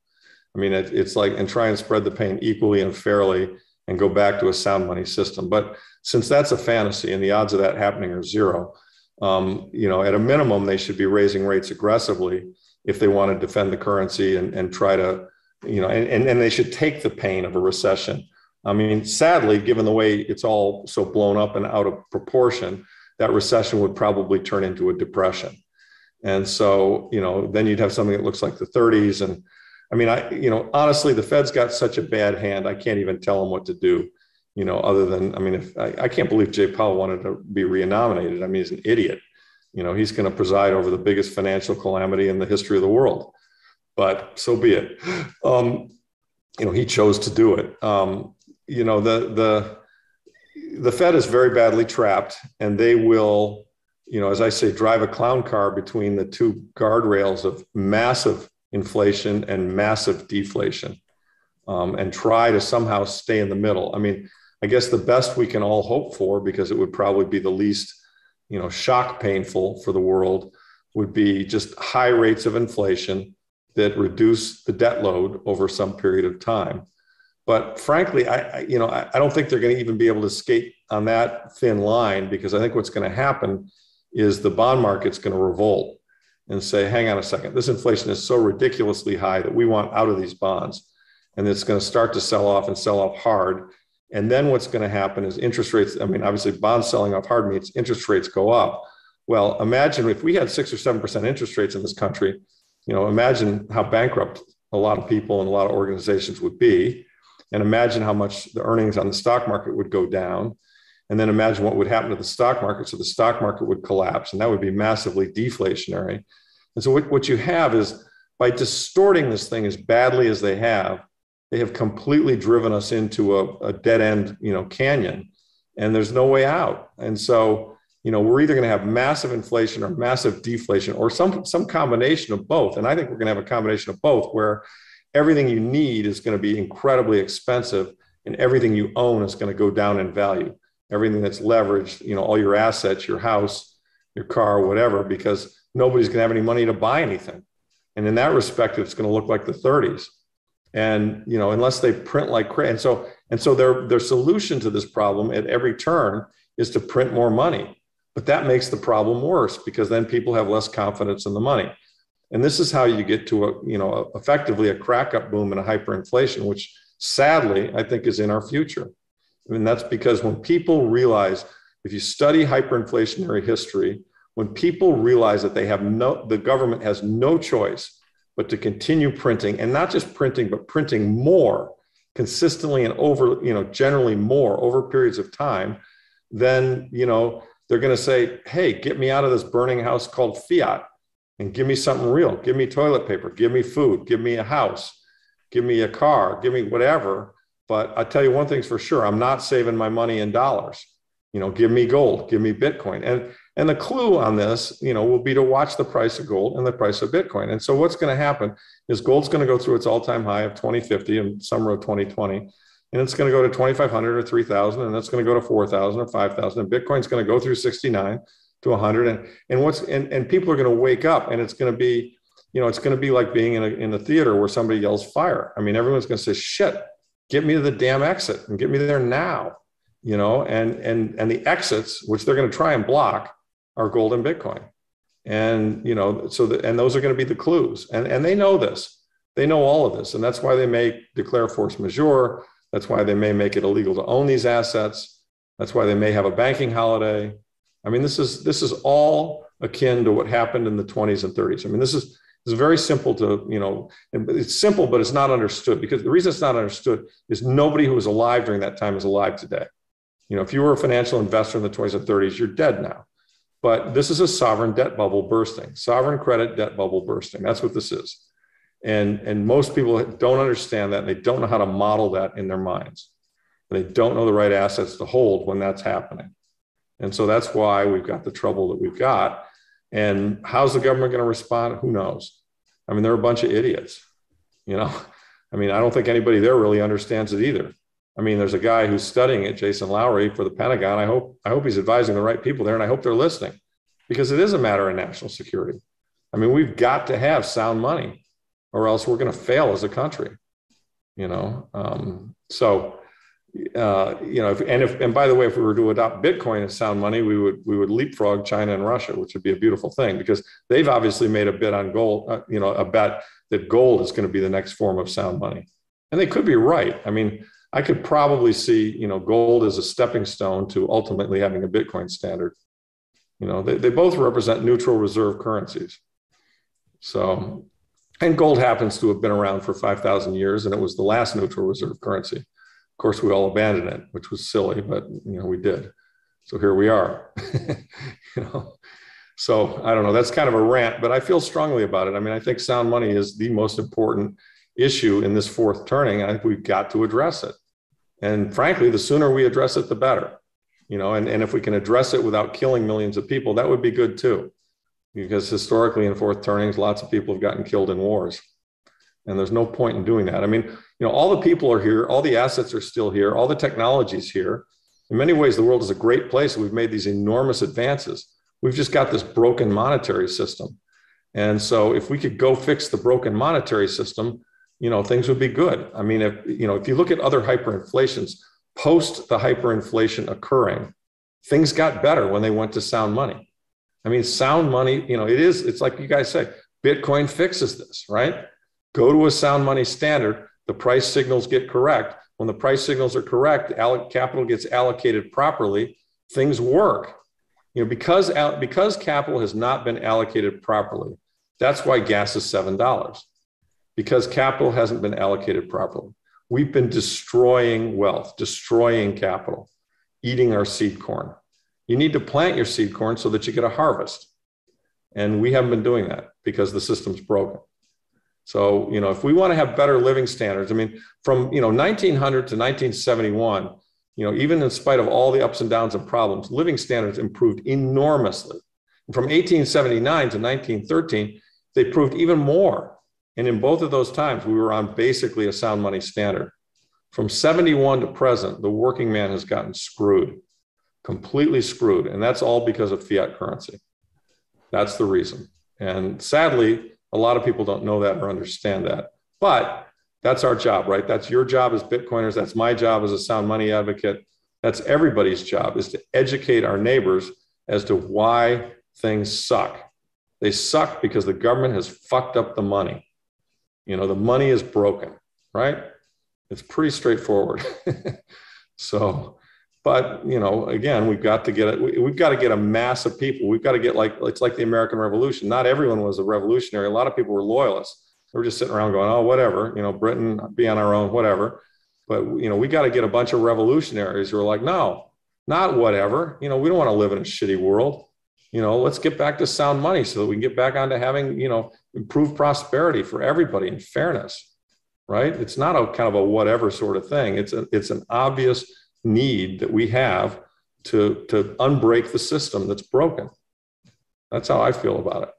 I mean, it, it's like and try and spread the pain equally and fairly, and go back to a sound money system. But since that's a fantasy and the odds of that happening are zero, um, you know, at a minimum, they should be raising rates aggressively if they want to defend the currency and, and try to you know, and, and, and they should take the pain of a recession. I mean, sadly, given the way it's all so blown up and out of proportion, that recession would probably turn into a depression. And so, you know, then you'd have something that looks like the 30s. And I mean, I, you know, honestly, the Fed's got such a bad hand. I can't even tell them what to do, you know, other than, I mean, if I, I can't believe Jay Powell wanted to be renominated. I mean, he's an idiot. You know, he's going to preside over the biggest financial calamity in the history of the world but so be it. Um, you know, he chose to do it. Um, you know, the the the Fed is very badly trapped, and they will, you know, as I say, drive a clown car between the two guardrails of massive inflation and massive deflation, um, and try to somehow stay in the middle. I mean, I guess the best we can all hope for, because it would probably be the least, you know, shock painful for the world, would be just high rates of inflation that reduce the debt load over some period of time. But frankly, I, I you know I, I don't think they're going to even be able to skate on that thin line because I think what's going to happen is the bond market's going to revolt and say, hang on a second, this inflation is so ridiculously high that we want out of these bonds. And it's going to start to sell off and sell off hard. And then what's going to happen is interest rates, I mean, obviously, bonds selling off hard means interest rates go up. Well, imagine if we had six or 7% interest rates in this country, you know, imagine how bankrupt a lot of people and a lot of organizations would be. And imagine how much the earnings on the stock market would go down. And then imagine what would happen to the stock market. So the stock market would collapse, and that would be massively deflationary. And so, what, what you have is by distorting this thing as badly as they have, they have completely driven us into a, a dead end, you know, canyon, and there's no way out. And so, you know, we're either going to have massive inflation or massive deflation or some some combination of both. And I think we're going to have a combination of both where everything you need is going to be incredibly expensive and everything you own is going to go down in value. Everything that's leveraged, you know, all your assets, your house, your car, whatever, because nobody's going to have any money to buy anything. And in that respect, it's going to look like the 30s. And you know, unless they print like crazy. And so, and so their their solution to this problem at every turn is to print more money but that makes the problem worse because then people have less confidence in the money. And this is how you get to a, you know, effectively a crack up boom and a hyperinflation, which sadly I think is in our future. I mean, that's because when people realize, if you study hyperinflationary history, when people realize that they have no, the government has no choice but to continue printing and not just printing, but printing more consistently and over, you know, generally more over periods of time, then, you know, they're going to say, hey, get me out of this burning house called fiat and give me something real. Give me toilet paper, give me food, give me a house, give me a car, give me whatever. But I tell you one thing's for sure, I'm not saving my money in dollars. You know, give me gold, give me Bitcoin. And and the clue on this, you know, will be to watch the price of gold and the price of Bitcoin. And so what's going to happen is gold's going to go through its all-time high of 2050 in summer of 2020 and it's going to go to 2500 or 3000 and that's going to go to 4000 or 5000 and bitcoin's going to go through 69 to 100 and and what's and, and people are going to wake up and it's going to be you know it's going to be like being in a in a theater where somebody yells fire. I mean everyone's going to say shit get me to the damn exit and get me there now you know? And and and the exits which they're going to try and block are gold and bitcoin and you know so the, and those are going to be the clues and and they know this they know all of this and that's why they may declare force majeure that's why they may make it illegal to own these assets. That's why they may have a banking holiday. I mean, this is this is all akin to what happened in the 20s and 30s. I mean, this is it's very simple to, you know, it's simple, but it's not understood because the reason it's not understood is nobody who was alive during that time is alive today. You know, if you were a financial investor in the 20s and 30s, you're dead now. But this is a sovereign debt bubble bursting, sovereign credit debt bubble bursting. That's what this is. And, and most people don't understand that. And they don't know how to model that in their minds. They don't know the right assets to hold when that's happening. And so that's why we've got the trouble that we've got. And how's the government going to respond? Who knows? I mean, they're a bunch of idiots. You know, I mean, I don't think anybody there really understands it either. I mean, there's a guy who's studying it, Jason Lowery for the Pentagon. I hope I hope he's advising the right people there, and I hope they're listening, because it is a matter of national security. I mean, we've got to have sound money, or else we're going to fail as a country. You know, um, so uh, you know, if, and if and by the way, if we were to adopt Bitcoin as sound money, we would we would leapfrog China and Russia, which would be a beautiful thing because they've obviously made a bet on gold. Uh, you know, a bet that gold is going to be the next form of sound money, and they could be right. I mean I could probably see, you know, gold as a stepping stone to ultimately having a Bitcoin standard. You know, they, they both represent neutral reserve currencies. So, and gold happens to have been around for 5,000 years, and it was the last neutral reserve currency. Of course, we all abandoned it, which was silly, but you know, we did. So here we are. *laughs* you know, so I don't know. That's kind of a rant, but I feel strongly about it. I mean, I think sound money is the most important issue in this fourth turning. I think we've got to address it. And frankly, the sooner we address it, the better. You know, and, and if we can address it without killing millions of people, that would be good too. Because historically in fourth turnings, lots of people have gotten killed in wars. And there's no point in doing that. I mean, you know, all the people are here, all the assets are still here, all the technology's here. In many ways, the world is a great place. We've made these enormous advances. We've just got this broken monetary system. And so if we could go fix the broken monetary system, you know, things would be good. I mean, if you know, if you look at other hyperinflations post the hyperinflation occurring, things got better when they went to sound money. I mean, sound money, you know, it is, it's like you guys say, Bitcoin fixes this, right? Go to a sound money standard, the price signals get correct. When the price signals are correct, capital gets allocated properly, things work. You know, because, because capital has not been allocated properly, that's why gas is $7 because capital hasn't been allocated properly. We've been destroying wealth, destroying capital, eating our seed corn. You need to plant your seed corn so that you get a harvest. And we haven't been doing that because the system's broken. So, you know, if we want to have better living standards, I mean, from, you know, 1900 to 1971, you know, even in spite of all the ups and downs and problems, living standards improved enormously. From 1879 to 1913, they proved even more. And in both of those times, we were on basically a sound money standard. From 71 to present, the working man has gotten screwed, completely screwed. And that's all because of fiat currency. That's the reason. And sadly, a lot of people don't know that or understand that. But that's our job, right? That's your job as Bitcoiners. That's my job as a sound money advocate. That's everybody's job is to educate our neighbors as to why things suck. They suck because the government has fucked up the money. You know, the money is broken, right? It's pretty straightforward. *laughs* so, but you know, again, we've got to get it. We've got to get a mass of people. We've got to get like it's like the American Revolution. Not everyone was a revolutionary. A lot of people were loyalists. They were just sitting around going, "Oh, whatever." You know, Britain, be on our own, whatever. But you know, we got to get a bunch of revolutionaries who are like, "No, not whatever." You know, we don't want to live in a shitty world you know let's get back to sound money so that we can get back onto having you know improved prosperity for everybody and fairness right it's not a kind of a whatever sort of thing it's a, it's an obvious need that we have to to unbreak the system that's broken that's how i feel about it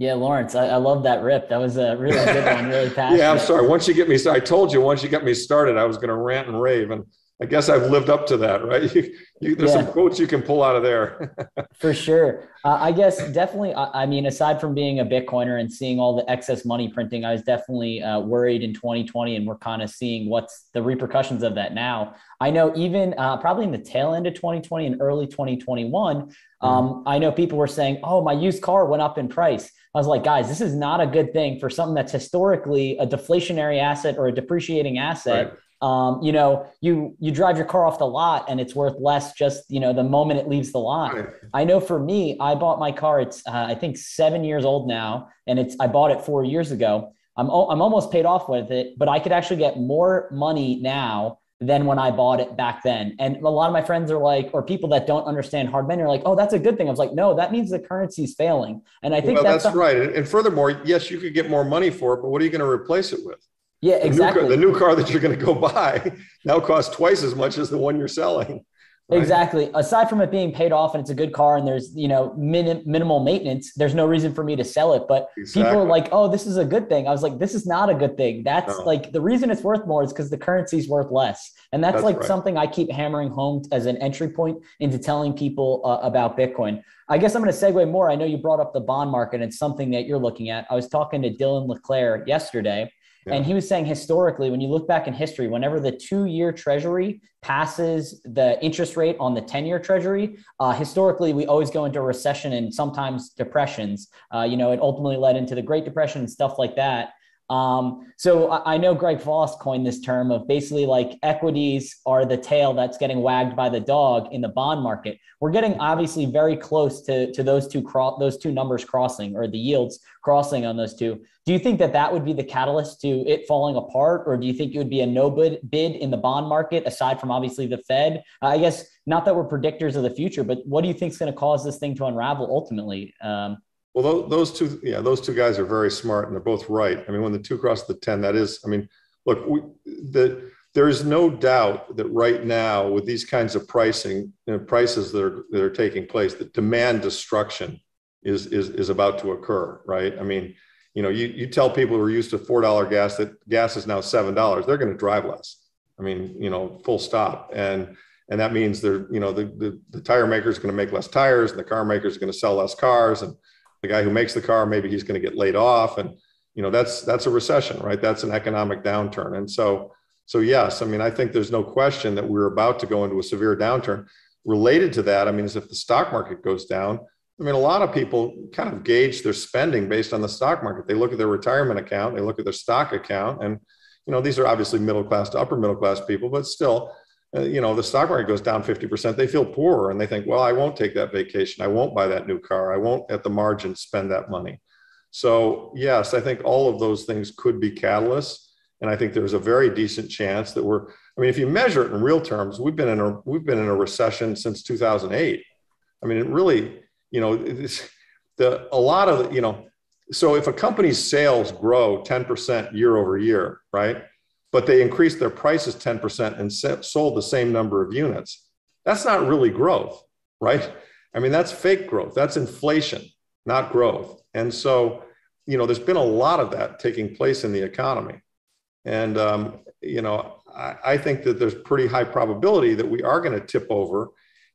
yeah, Lawrence, I, I love that rip. That was a really good one, really passionate. *laughs* yeah, I'm sorry. Once you get me I told you once you got me started, I was going to rant and rave, and I guess I've lived up to that, right? *laughs* You, you, there's yeah. some quotes you can pull out of there. *laughs* For sure. Uh, I guess definitely. I, I, mean, aside from being a Bitcoiner and seeing all the excess money printing, I was definitely uh, worried in 2020, and we're kind of seeing what's the repercussions of that now. I know even uh, probably in the tail end of 2020 and early 2021, mm-hmm. um, I know people were saying, "Oh, my used car went up in price." I was like, guys, this is not a good thing for something that's historically a deflationary asset or a depreciating asset. Right um, you know, you you drive your car off the lot and it's worth less just you know the moment it leaves the lot. Right. I know for me, I bought my car. It's uh, I think seven years old now, and it's I bought it four years ago. I'm I'm almost paid off with it, but I could actually get more money now than when I bought it back then. And a lot of my friends are like, or people that don't understand hard money are like, oh, that's a good thing. I was like, no, that means the currency is failing. And I think well, that's, that's right. And furthermore, yes, you could get more money for it, but what are you going to replace it with? Yeah, exactly. The new, car, the new car that you're going to go buy now costs twice as much as the one you're selling. Right? Exactly. Aside from it being paid off and it's a good car and there's, you know, min- minimal maintenance, there's no reason for me to sell it. But exactly. people are like, oh, this is a good thing. I was like, this is not a good thing. That's no. like the reason it's worth more is because the currency is worth less. And that's, that's like right. something I keep hammering home as an entry point into telling people uh, about Bitcoin. I guess I'm going to segue more. I know you brought up the bond market. It's something that you're looking at. I was talking to Dylan LeClaire yesterday And he was saying historically, when you look back in history, whenever the two year treasury passes the interest rate on the 10 year treasury, uh, historically, we always go into recession and sometimes depressions. Uh, you know, it ultimately led into the Great Depression and stuff like that. Um, so I, I know Greg Foss coined this term of basically like equities are the tail that's getting wagged by the dog in the bond market. We're getting obviously very close to, to those two cro- those two numbers crossing or the yields crossing on those two. Do you think that that would be the catalyst to it falling apart, or do you think it would be a no bid bid in the bond market aside from obviously the Fed? I guess not that we're predictors of the future, but what do you think is going to cause this thing to unravel ultimately? Um, well, those two, yeah, those two guys are very smart, and they're both right. I mean, when the two cross the ten, that is, I mean, look, we, the there is no doubt that right now, with these kinds of pricing you know, prices that are that are taking place, that demand destruction is is is about to occur. Right? I mean, you know, you you tell people who are used to four dollar gas that gas is now seven dollars, they're going to drive less. I mean, you know, full stop, and and that means they're, you know, the the, the tire maker is going to make less tires, and the car maker is going to sell less cars, and the guy who makes the car maybe he's going to get laid off and you know that's that's a recession right that's an economic downturn and so so yes i mean i think there's no question that we're about to go into a severe downturn related to that i mean is if the stock market goes down i mean a lot of people kind of gauge their spending based on the stock market. They look at their retirement account they look at their stock account and you know these are obviously middle class to upper middle class people but still uh, you know the stock market goes down 50% they feel poorer and they think well i won't take that vacation i won't buy that new car i won't at the margin spend that money. So yes i think all of those things could be catalysts and i think there's a very decent chance that we're i mean if you measure it in real terms we've been in a we've been in a recession since 2008 i mean it really you know the a lot of you know so if a company's sales grow 10% year over year right but they increased their prices 10% and sold the same number of units. That's not really growth, right? I mean, that's fake growth. That's inflation, not growth. And so, you know, there's been a lot of that taking place in the economy. And, um, you know, I, I, think that there's pretty high probability that we are going to tip over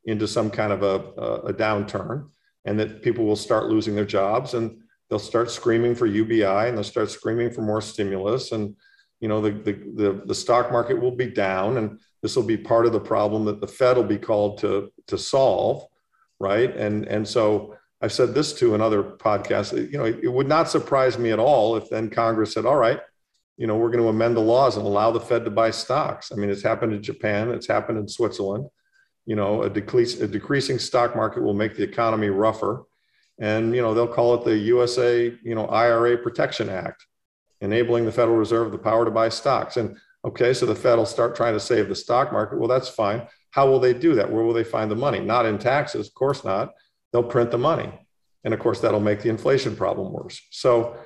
into some kind of a, a, a downturn and that people will start losing their jobs and they'll start screaming for UBI and they'll start screaming for more stimulus. And, you know, the, the, the, the stock market will be down and this will be part of the problem that the Fed will be called to, to solve. Right. And, and so I've said this to another podcast. you know, it would not surprise me at all if then Congress said, all right, you know, we're going to amend the laws and allow the Fed to buy stocks. I mean, it's happened in Japan, it's happened in Switzerland. You know, a, decrease, a decreasing stock market will make the economy rougher. And, you know, they'll call it the USA, you know, IRA Protection Act enabling the Federal Reserve the power to buy stocks. And okay, so the Fed will start trying to save the stock market. Well, that's fine. How will they do that? Where will they find the money? Not in taxes, of course not. They'll print the money. And of course, that'll make the inflation problem worse. So,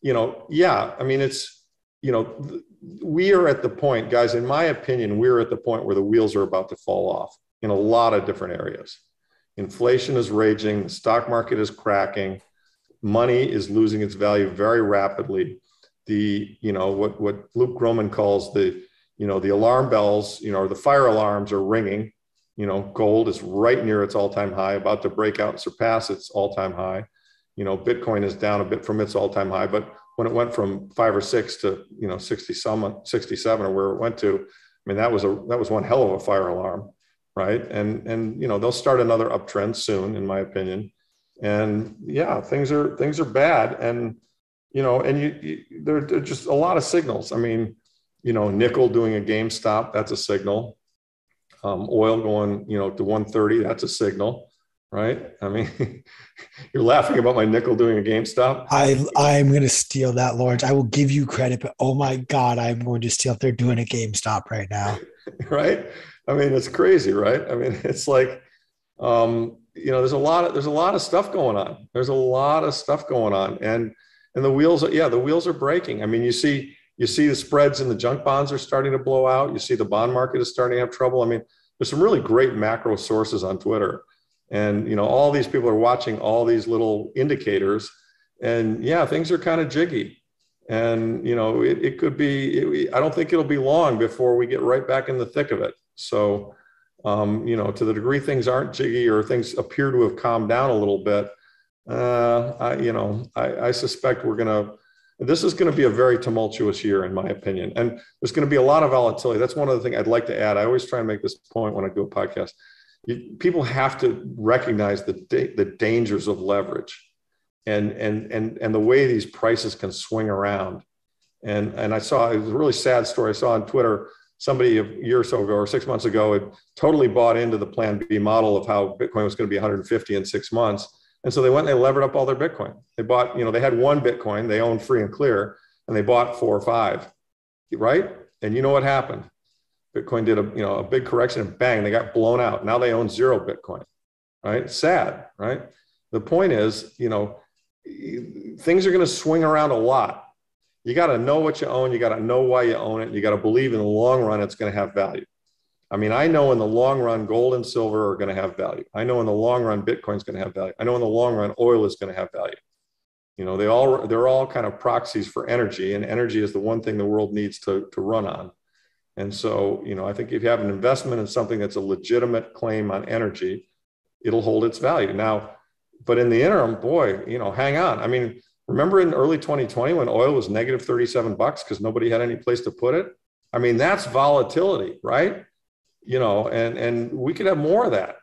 you know, yeah, I mean, it's, you know, we are at the point, guys, in my opinion, we're at the point where the wheels are about to fall off in a lot of different areas. Inflation is raging, the stock market is cracking, money is losing its value very rapidly the you know what what Luke Gromen calls the you know the alarm bells you know or the fire alarms are ringing. You know, gold is right near its all-time high, about to break out and surpass its all-time high. You know, Bitcoin is down a bit from its all-time high, but when it went from five or six to you know 60 some 67 or where it went to, I mean that was a that was one hell of a fire alarm, right? And and you know they'll start another uptrend soon, in my opinion. And yeah, things are things are bad, and you know, and you, you there, there are just a lot of signals. I mean, you know, nickel doing a GameStop, that's a signal. Um, oil going, you know, to 130, that's a signal, right? I mean, *laughs* you're laughing about my nickel doing a GameStop. I I'm going to steal that, Lawrence. I will give you credit, but oh my God, I'm going to steal if they're doing a GameStop right now. *laughs* right? I mean, it's crazy, right? I mean, *laughs* it's like, um, you know, there's a lot of there's a lot of stuff going on. There's a lot of stuff going on, and and the wheels, are, yeah, the wheels are breaking. I mean, you see you see the spreads in the junk bonds are starting to blow out. You see the bond market is starting to have trouble. I mean, there's some really great macro sources on Twitter, and you know, all these people are watching all these little indicators, and yeah, things are kind of jiggy. And you know, it, it could be. It, I don't think it'll be long before we get right back in the thick of it. So um, you know, to the degree things aren't jiggy or things appear to have calmed down a little bit, uh, I, you know, I, I suspect we're going to, this is going to be a very tumultuous year, in my opinion. And there's going to be a lot of volatility. That's one of the things I'd like to add. I always try and make this point when I do a podcast. You, people have to recognize the, da- the dangers of leverage and, and, and, and the way these prices can swing around. And, and I saw, it was a really sad story I saw on Twitter somebody a year or so ago or six months ago had totally bought into the PlanB model of how Bitcoin was going to be 150 in six months. And so they went and they levered up all their Bitcoin. They bought, you know, they had one Bitcoin, they owned free and clear, and they bought four or five, right? And you know what happened? Bitcoin did a, you know, a big correction and bang, they got blown out. Now they own zero Bitcoin, right? Sad, right? The point is, you know, things are going to swing around a lot you got to know what you own. You got to know why you own it. You got to believe in the long run it's going to have value. I mean, I know in the long run, gold and silver are going to have value. I know in the long run, Bitcoin's going to have value. I know in the long run, oil is going to have value. You know, they all they're all kind of proxies for energy, and energy is the one thing the world needs to, to run on. And so, you know, I think if you have an investment in something that's a legitimate claim on energy, it'll hold its value. Now, but in the interim, boy, you know, hang on. I mean, Remember in early 2020 when oil was negative 37 bucks because nobody had any place to put it? I mean, that's volatility, right? You know, and and we could have more of that.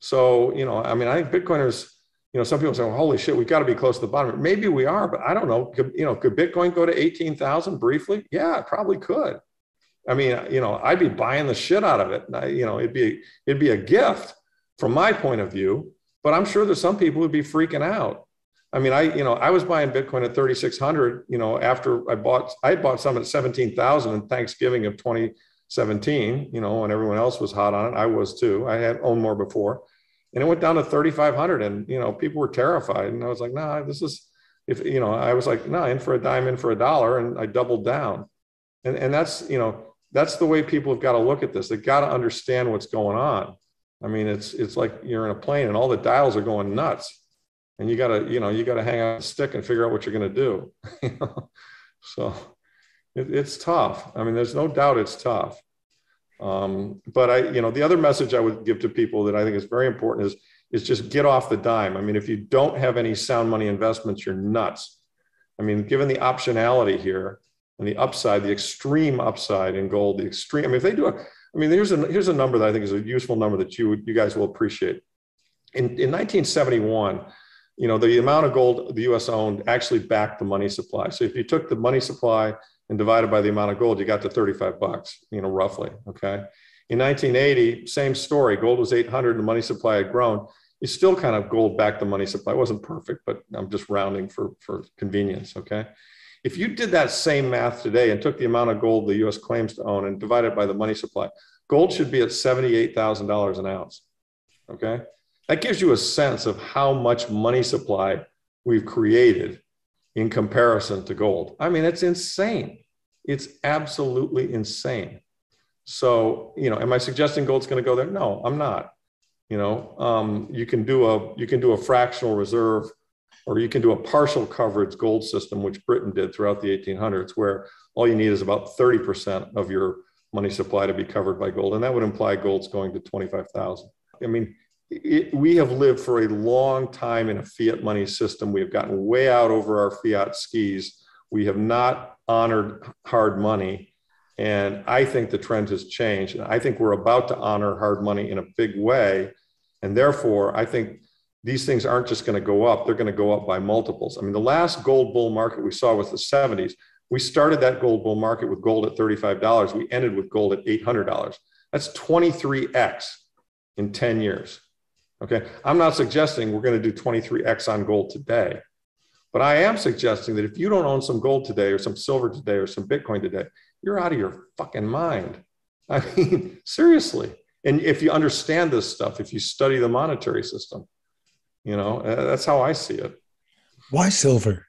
So, you know, I mean, I think Bitcoiners, you know, some people say, well, holy shit, we've got to be close to the bottom. Maybe we are, but I don't know. Could, you know, could Bitcoin go to 18,000 briefly? Yeah, it probably could. I mean, you know, I'd be buying the shit out of it. I, you know, it'd be it'd be a gift from my point of view, but I'm sure there's some people who'd be freaking out. I mean, I, you know, I was buying Bitcoin at 3,600, you know, after I bought, I had bought some at 17,000 in Thanksgiving of 2017, you know, when everyone else was hot on it. I was too. I had owned more before and it went down to 3,500 and, you know, people were terrified. And I was like, nah, this is, if, you know, I was like, nah, in for a dime, in for a dollar. And I doubled down. And, and that's, you know, that's the way people have got to look at this. They've got to understand what's going on. I mean, it's, it's like you're in a plane and all the dials are going nuts and you got to you know you got to hang out a stick and figure out what you're to do. *laughs* So it, it's tough. I mean there's no doubt it's tough. Um, but i you know the other message i would give to people that i think is very important is is just get off the dime. I mean if you don't have any sound money investments you're nuts. I mean given the optionality here and the upside the extreme upside in gold the extreme i mean if they do a i mean here's a here's a number that i think is a useful number that you you guys will appreciate. In, in 1971 you know, the amount of gold the US owned actually backed the money supply. So if you took the money supply and divided by the amount of gold, you got to 35 bucks, you know, roughly. Okay. In 1980, same story. Gold was 800 and the money supply had grown. You still kind of gold backed the money supply. It wasn't perfect, but I'm just rounding for, for convenience. Okay. If you did that same math today and took the amount of gold the US claims to own and divided by the money supply, gold should be at $78,000 an ounce. Okay that gives you a sense of how much money supply we've created in comparison to gold. I mean, it's insane. It's absolutely insane. So, you know, am I suggesting gold's going to go there? No, I'm not. You know, um, you can do a you can do a fractional reserve, or you can do a partial coverage gold system, which Britain did throughout the 1800s, where all you need is about 30% of your money supply to be covered by gold, and that would imply gold's going to 25,000. I mean, it, we have lived for a long time in a fiat money system. We have gotten way out over our fiat skis. We have not honored hard money. And I think the trend has changed. And I think we're about to honor hard money in a big way. And therefore, I think these things aren't just going to go up, they're going to go up by multiples. I mean, the last gold bull market we saw was the 70s. We started that gold bull market with gold at $35. We ended with gold at $800. That's 23x in 10 years. Okay. I'm not suggesting we're going to do 23x on gold today, but I am suggesting that if you don't own some gold today or some silver today or some Bitcoin today, you're out of your fucking mind. *laughs* I mean, seriously. And if you understand this stuff, if you study the monetary system, you know, uh, that's how I see it. Why silver?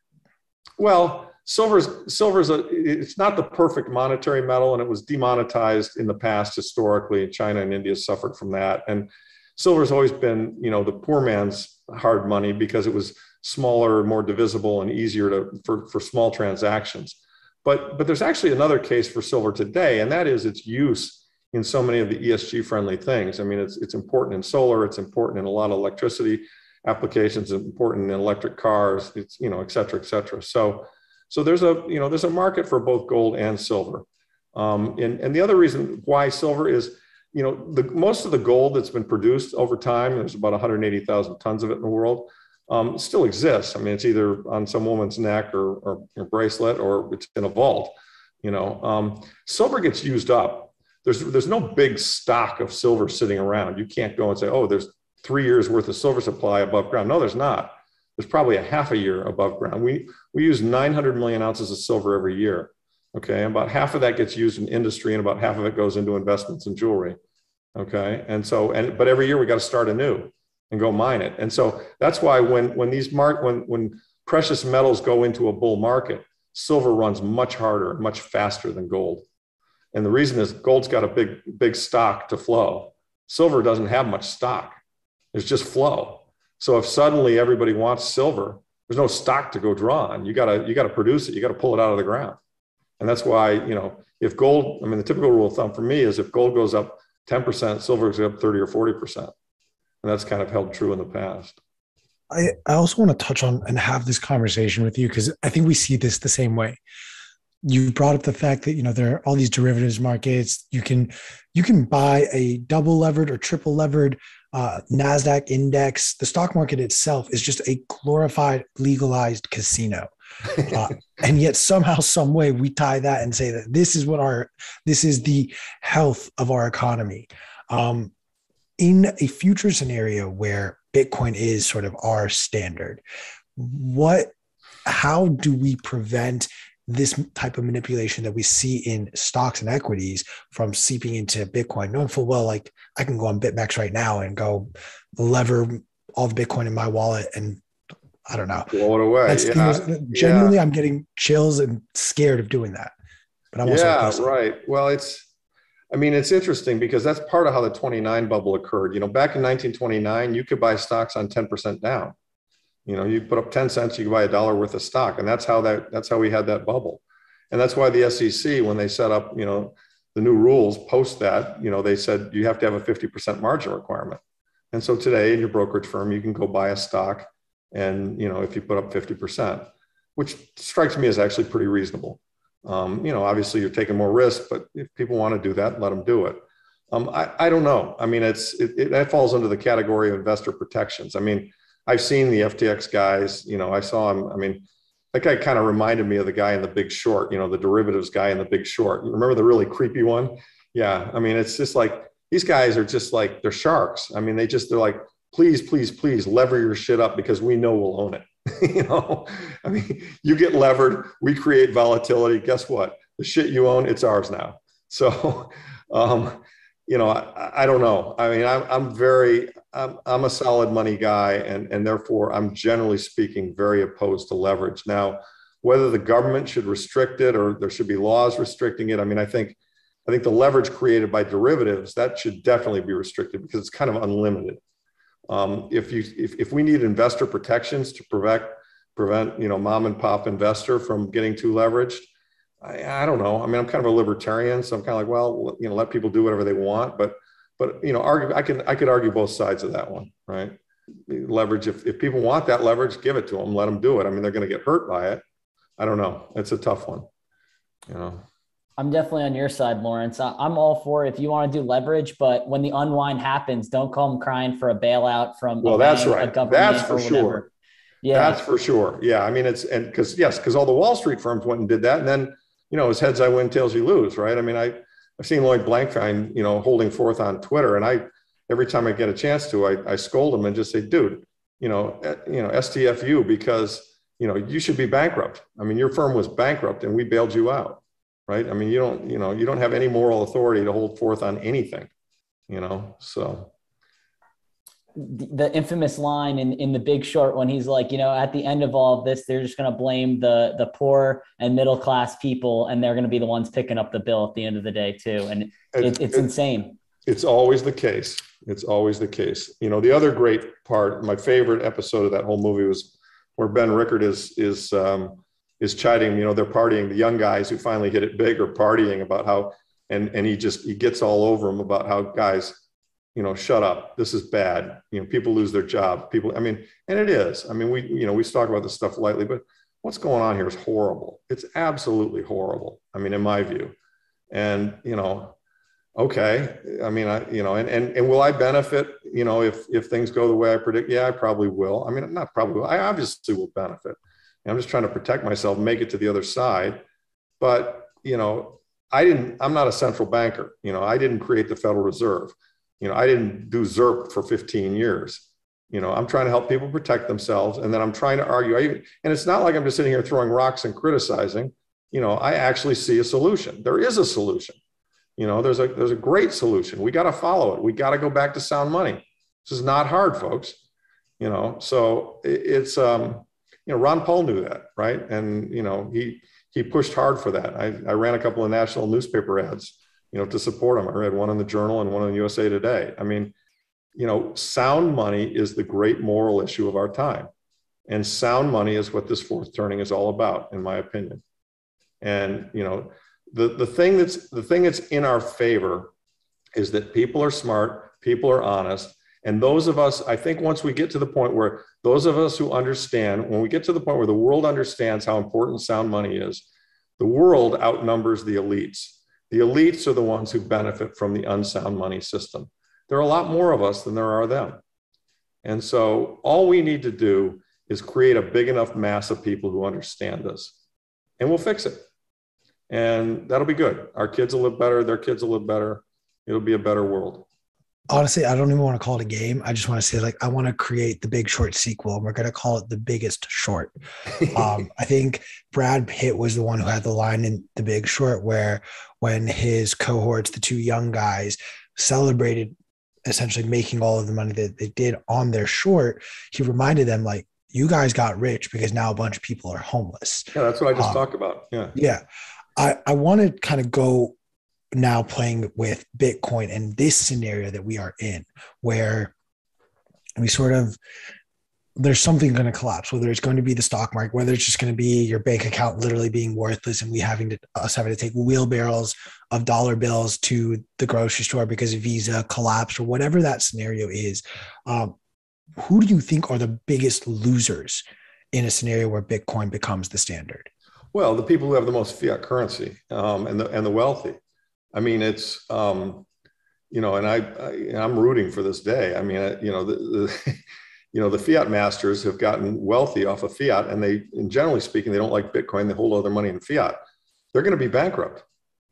Well, silver's silver's a it's not the perfect monetary metal, and it was demonetized in the past historically. China and India suffered from that, and silver's always been, you know, the poor man's hard money because it was smaller, more divisible, and easier to for, for small transactions. But but there's actually another case for silver today, and that is its use in so many of the ESG friendly things. I mean, it's it's important in solar, it's important in a lot of electricity applications, important in electric cars, it's you know, et cetera, et cetera. So so there's a you know there's a market for both gold and silver. Um, and, and the other reason why silver is, you know, the most of the gold that's been produced over time, there's about 180,000 tons of it in the world, um, still exists. I mean, it's either on some woman's neck or, or, or bracelet or it's in a vault. You know, um, silver gets used up there's there's no big stock of silver sitting around. You can't go and say, oh, there's three years worth of silver supply above ground. No, there's not. There's probably a half a year above ground. We we use 900 million ounces of silver every year. Okay, about half of that gets used in industry, and about half of it goes into investments in jewelry. Okay, and so and but every year we got to start anew and go mine it. And so that's why when when these mark when when precious metals go into a bull market, silver runs much harder much faster than gold. And the reason is gold's got a big, big stock to flow. Silver doesn't have much stock. There's just flow. So if suddenly everybody wants silver, there's no stock to go draw on. You gotta, you gotta produce it. You gotta pull it out of the ground. And that's why, you know, if gold, I mean, the typical rule of thumb for me is if gold goes up 10%, silver goes up 30 or 40%. And that's kind of held true in the past. I, I also want to touch on and have this conversation with you because I think we see this the same way you brought up the fact that you know there are all these derivatives markets you can you can buy a double levered or triple levered uh, nasdaq index the stock market itself is just a glorified legalized casino uh, and yet somehow some way we tie that and say that this is what our this is the health of our economy. Um, in a future scenario where bitcoin is sort of our standard what how do we prevent this type of manipulation that we see in stocks and equities from seeping into Bitcoin, knowing full well, like I can go on BitMEX right now and go lever all the Bitcoin in my wallet and I don't know. Blow it away. That's yeah. most, genuinely, yeah. I'm getting chills and scared of doing that. But I'm also yeah, right. Well, it's, I mean, it's interesting because that's part of how the 29 bubble occurred. You know, back in 1929, you could buy stocks on 10% down. You know, you put up 10 cents, you can buy a dollar worth of stock. And that's how that that's how we had that bubble. And that's why the SEC, when they set up, you know, the new rules post that, you know, they said you have to have a 50% margin requirement. And so today in your brokerage firm, you can go buy a stock and, you know, if you put up 50%, which strikes me as actually pretty reasonable. Um, you know, obviously you're taking more risk, but if people want to do that, let them do it. Um, I, I don't know. I mean, it's it, it, that falls under the category of investor protections. I mean, I've seen the FTX guys. You know, I saw him. I mean, that guy kind of reminded me of the guy in The Big Short. You know, the derivatives guy in The Big Short. Remember the really creepy one? Yeah. I mean, it's just like these guys are just like they're sharks. I mean, they just they're like, please, please, please lever your shit up because we know we'll own it. *laughs* you know, I mean, you get levered, we create volatility. Guess what? The shit you own, it's ours now. So, *laughs* um, you know, I, I don't know. I mean, I'm, I'm very, I'm, I'm a solid money guy, and, and therefore I'm generally speaking very opposed to leverage. Now, whether the government should restrict it or there should be laws restricting it, I mean, I think, I think the leverage created by derivatives that should definitely be restricted because it's kind of unlimited. Um, if you, if, if we need investor protections to prevent, prevent, you know, mom and pop investor from getting too leveraged, I, I don't know. I mean, I'm kind of a libertarian, so I'm kind of like, well, you know, let people do whatever they want. But, but you know, argue. I can I could argue both sides of that one, right? Leverage. If if people want that leverage, give it to them. Let them do it. I mean, they're going to get hurt by it. I don't know. It's a tough one. You know. I'm definitely on your side, Lawrence. I'm all for if you want to do leverage, but when the unwind happens, don't call them crying for a bailout from well, that's bank, right. That's for sure. Yeah. That's for sure. Yeah. I mean, it's, and because, yes, because all the Wall Street firms went and did that. And then, you know, as heads I win, tails you lose, right? I mean, I, I've seen Lloyd Blankfein, you know, holding forth on Twitter, and I, every time I get a chance to, I, I scold him and just say, dude, you know, eh, you know, STFU because, you know, you should be bankrupt. I mean, your firm was bankrupt and we bailed you out, right? I mean, you don't, you know, you don't have any moral authority to hold forth on anything, you know, so. The infamous line in, in the big short when he's like you know at the end of all of this they're just going to blame the the poor and middle class people and they're going to be the ones picking up the bill at the end of the day too. And it, it's insane. it's always the case. It's always the case. You know the other great part my favorite episode of that whole movie was where Ben Rickert is is um, is chiding you know they're partying the young guys who finally hit it big are partying about how and and he just he gets all over them about how guys you know, shut up. This is bad. You know, people lose their job. People, I mean, and it is. I mean, we, you know, we talk about this stuff lightly, but what's going on here is horrible. It's absolutely horrible. I mean, in my view. And, you know, okay. I mean, I, you know, and, and, and will I benefit, you know, if, if things go the way I predict? Yeah, I probably will. I mean, not probably will. I obviously will benefit. And I'm just trying to protect myself, make it to the other side. But, you know, I didn't, I'm not a central banker. You know, I didn't create the Federal Reserve you know, I didn't do ZIRP for 15 years. You know, I'm trying to help people protect themselves. And then I'm trying to argue. Even, and it's not like I'm just sitting here throwing rocks and criticizing. You know, I actually see a solution. There is a solution. You know, there's a there's a great solution. We got to follow it. We got to go back to sound money. This is not hard, folks. You know, so it, it's um, you know, Ron Paul knew that, right? And you know, he he pushed hard for that. I, I ran a couple of national newspaper ads you know, to support him. I read one in the Journal and one in USA Today. I mean, you know, sound money is the great moral issue of our time. And sound money is what this fourth turning is all about, in my opinion. And, you know, the, the thing that's the thing that's in our favor is that people are smart, people are honest. And those of us, I think once we get to the point where those of us who understand, when we get to the point where the world understands how important sound money is, the world outnumbers the elites the elites are the ones who benefit from the unsound money system. There are a lot more of us than there are them. And so all we need to do is create a big enough mass of people who understand this, and we'll fix it. And that'll be good. Our kids will live better, their kids will live better. It'll be a better world honestly, I don't even want to call it a game. I just want to say, like, I want to create the Big Short sequel, and we're going to call it the Biggest Short. *laughs* um, I think Brad Pitt was the one who had the line in the Big Short where, when his cohorts, the two young guys, celebrated essentially making all of the money that they did on their short, he reminded them, like, you guys got rich because now a bunch of people are homeless. Yeah, that's what I just um, talked about. Yeah. Yeah. I, I want to kind of go now playing with Bitcoin and this scenario that we are in, where we sort of there's something going to collapse, whether it's going to be the stock market, whether it's just going to be your bank account literally being worthless and we having to us having to take wheelbarrows of dollar bills to the grocery store because Visa collapsed or whatever that scenario is. Um, who do you think are the biggest losers in a scenario where Bitcoin becomes the standard? Well, the people who have the most fiat currency um, and the and the wealthy. I mean, it's um, you know, and I, I am rooting for this day. I mean, you know, the, the *laughs* you know the fiat masters have gotten wealthy off of fiat, and they, and generally speaking, they don't like Bitcoin. They hold all their money in fiat. They're going to be bankrupt.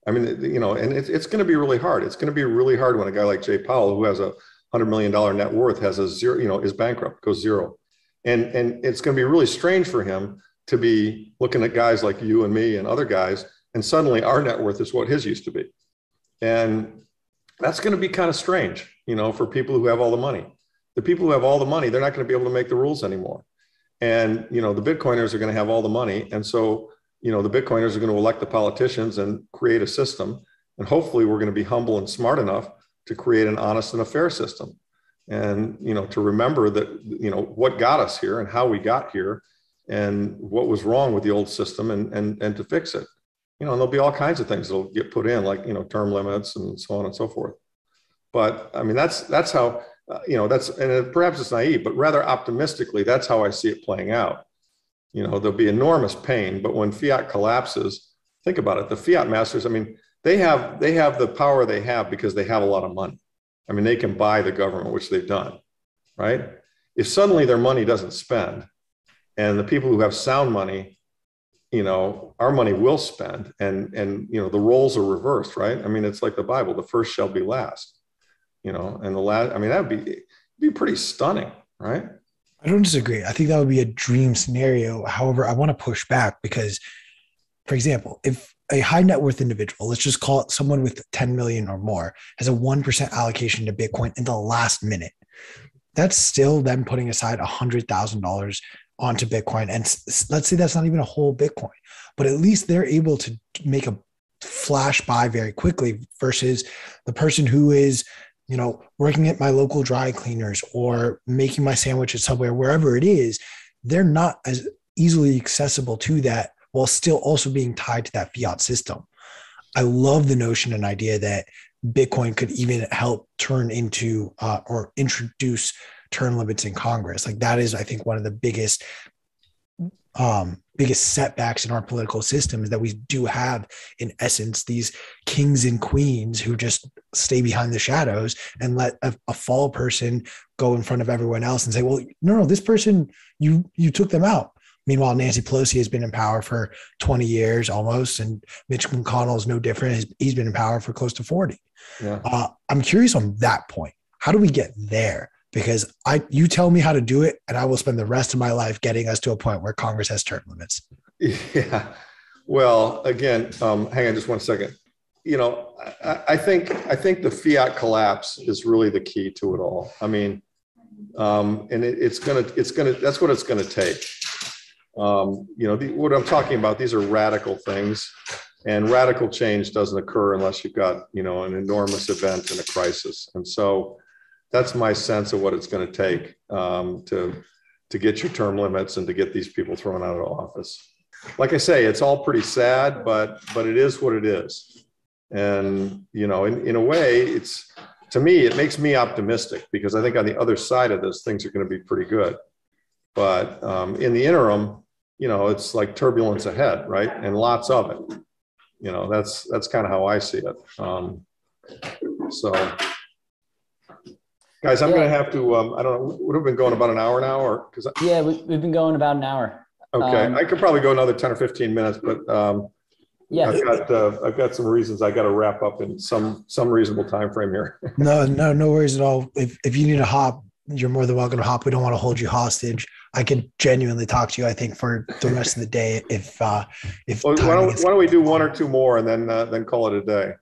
I mean, you know, and it's it's going to be really hard. It's going to be really hard when a guy like Jay Powell, who has a hundred million dollar net worth, has a zero, you know, is bankrupt, goes zero, and and it's going to be really strange for him to be looking at guys like you and me and other guys, and suddenly our net worth is what his used to be. And that's going to be kind of strange, you know, for people who have all the money. The people who have all the money, they're not going to be able to make the rules anymore. And, you know, the Bitcoiners are going to have all the money. And so, you know, the Bitcoiners are going to elect the politicians and create a system. And hopefully we're going to be humble and smart enough to create an honest and a fair system. And, you know, to remember that, you know, what got us here and how we got here and what was wrong with the old system and, and, and to fix it you know, and there'll be all kinds of things that'll get put in, like you know, term limits and so on and so forth. But I mean, that's that's how uh, you know that's and it, perhaps it's naive, but rather optimistically, that's how I see it playing out. You know, there'll be enormous pain, but when fiat collapses, think about it. The fiat masters, I mean, they have they have the power they have because they have a lot of money. I mean, they can buy the government, which they've done, right? If suddenly their money doesn't spend, and the people who have sound money, you know, our money will spend, and and you know the roles are reversed, right? I mean, it's like the Bible: the first shall be last, you know, and the last. I mean, that would be be pretty stunning, right? I don't disagree. I think that would be a dream scenario. However, I want to push back because, for example, if a high net worth individual, let's just call it someone with 10 million or more, has a 1% allocation to Bitcoin in the last minute, that's still them putting aside $100,000 onto Bitcoin. And let's say that's not even a whole Bitcoin, but at least they're able to make a flash buy very quickly versus the person who is, you know, working at my local dry cleaners or making my sandwich at Subway or wherever it is. They're not as easily accessible to that while still also being tied to that fiat system. I love the notion and idea that Bitcoin could even help turn into uh, or introduce term limits in Congress. Like that is, I think, one of the biggest um, biggest setbacks in our political system is that we do have, in essence, these kings and queens who just stay behind the shadows and let a, a fall person go in front of everyone else and say, "Well, no, no, this person you you took them out." Meanwhile, Nancy Pelosi has been in power for 20 years almost, and Mitch McConnell is no different. He's been in power for close to 40. Yeah. Uh, I'm curious on that point. How do we get there? Because I, you tell me how to do it, and I will spend the rest of my life getting us to a point where Congress has term limits. *laughs* Yeah. Well, again, um, hang on just one second. You know, I, I, think I think the fiat collapse is really the key to it all. I mean, um, and it, it's gonna it's gonna that's what it's gonna take. Um, you know, the, what I'm talking about, these are radical things, and radical change doesn't occur unless you've got, you know, an enormous event and a crisis. And so that's my sense of what it's going to take um, to, to get your term limits and to get these people thrown out of office. Like I say, it's all pretty sad, but, but it is what it is. And, you know, in, in a way, it's, to me, it makes me optimistic because I think on the other side of this, things are going to be pretty good. But um, in the interim, you know, it's like turbulence ahead, right? And lots of it. You know, that's that's kind of how I see it. Um, so, guys, I'm yeah. going to have to. Um, I don't know. Would have been going about an hour now, or because yeah, we, have been going about an hour. Okay, um, I could probably go another ten or fifteen minutes, but um, yeah, I've got uh, I've got some reasons I got to wrap up in some some reasonable time frame here. *laughs* no, no, no worries at all. If if you need a hop, you're more than welcome to hop. We don't want to hold you hostage. I can genuinely talk to you. I think for the rest of the day, if uh, if well, why, don't, why don't we do one or two more and then uh, then call it a day?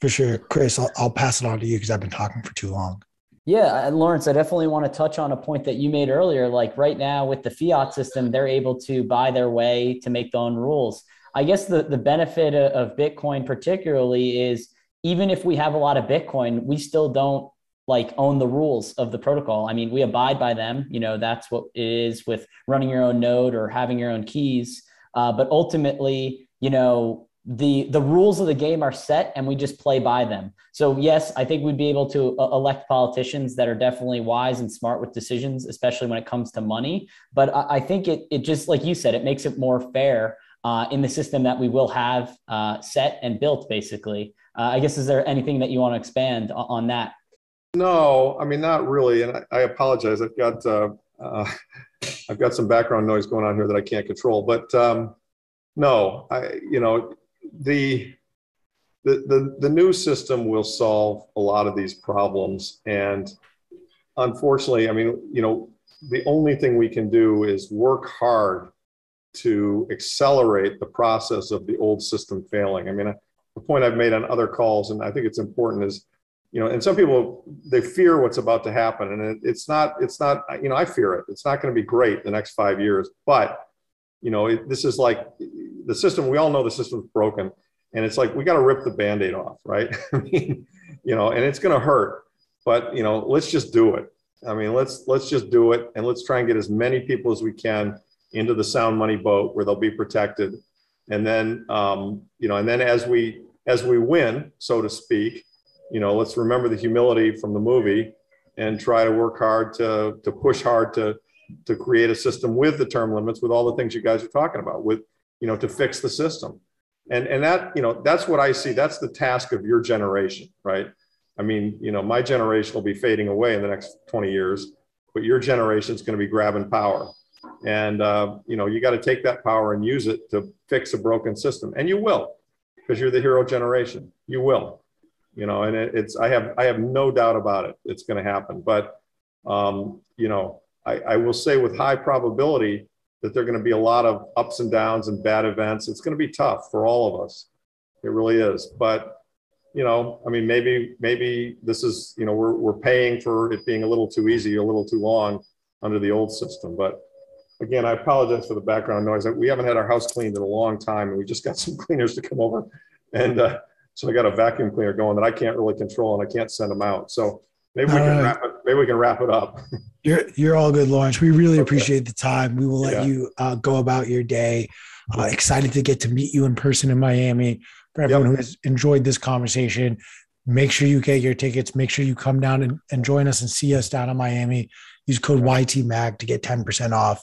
For sure, Chris. I'll, I'll pass it on to you because I've been talking for too long. Yeah, Lawrence, I definitely want to touch on a point that you made earlier. Like right now with the fiat system, they're able to buy their way to make their own rules. I guess the, the benefit of Bitcoin, particularly, is even if we have a lot of Bitcoin, we still don't like own the rules of the protocol. I mean, we abide by them. You know, that's what it is with running your own node or having your own keys. Uh, but ultimately, you know, the the rules of the game are set and we just play by them. So yes, I think we'd be able to uh, elect politicians that are definitely wise and smart with decisions, especially when it comes to money. But I, I think it it just like you said, it makes it more fair uh, in the system that we will have uh, set and built. Basically, uh, I guess is there anything that you want to expand on, on that? No, I mean not really, and I, I apologize. I've got uh, uh, *laughs* I've got some background noise going on here that I can't control. But um, no, I you know the, the the the new system will solve a lot of these problems, and unfortunately, I mean you know the only thing we can do is work hard to accelerate the process of the old system failing. I mean, the point I've made on other calls, and I think it's important, is you know, and some people they fear what's about to happen, and it, it's not. It's not. You know, I fear it. It's not going to be great the next five years, but you know, it, this is like the system. We all know the system's broken, and it's like we got to rip the band-aid off, right? *laughs* You know, and it's going to hurt, but you know, let's just do it. I mean, let's let's just do it, and let's try and get as many people as we can into the sound money boat where they'll be protected, and then um, you know, and then as we as we win, so to speak you know, let's remember the humility from the movie and try to work hard to, to push hard to, to create a system with the term limits, with all the things you guys are talking about, with, you know, to fix the system. And, and that, you know, that's what I see. That's the task of your generation, right? I mean, you know, my generation will be fading away in the next 20 years, but your generation is going to be grabbing power. And, uh, you know, you got to take that power and use it to fix a broken system. And you will, because you're the hero generation. You will, you know, and it, it's, I have, I have no doubt about it. It's going to happen. But, um, you know, I, I will say with high probability that there are going to be a lot of ups and downs and bad events. It's going to be tough for all of us. It really is. But, you know, I mean, maybe, maybe this is, you know, we're, we're paying for it being a little too easy, a little too long under the old system. But again, I apologize for the background noise. We haven't had our house cleaned in a long time and we just got *laughs* some cleaners to come over. And uh, so I got a vacuum cleaner going that I can't really control and I can't send them out. So maybe we can wrap it, maybe we can wrap it up. *laughs* You're you're all good, Lawrence. We really Okay. appreciate the time. We will let Yeah. you uh, go about your day. Uh, excited to get to meet you in person in Miami. For everyone who has enjoyed this conversation, make sure you get your tickets. Make sure you come down and, and join us and see us down in Miami. Use code YTMAG to get 10% off.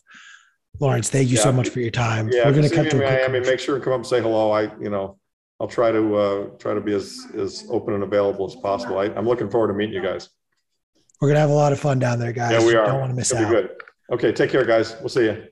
Lawrence, thank you so much for your time. Yeah, We're going to cut to me a in quick Miami, make sure and come up and say hello. I, you know, I'll try to, uh, try to be as, as open and available as possible. I, I'm looking forward to meeting you guys. We're going to have a lot of fun down there, guys. Yeah, we are. Don't want to miss It'll out. be good. Okay, take care, guys. We'll see you.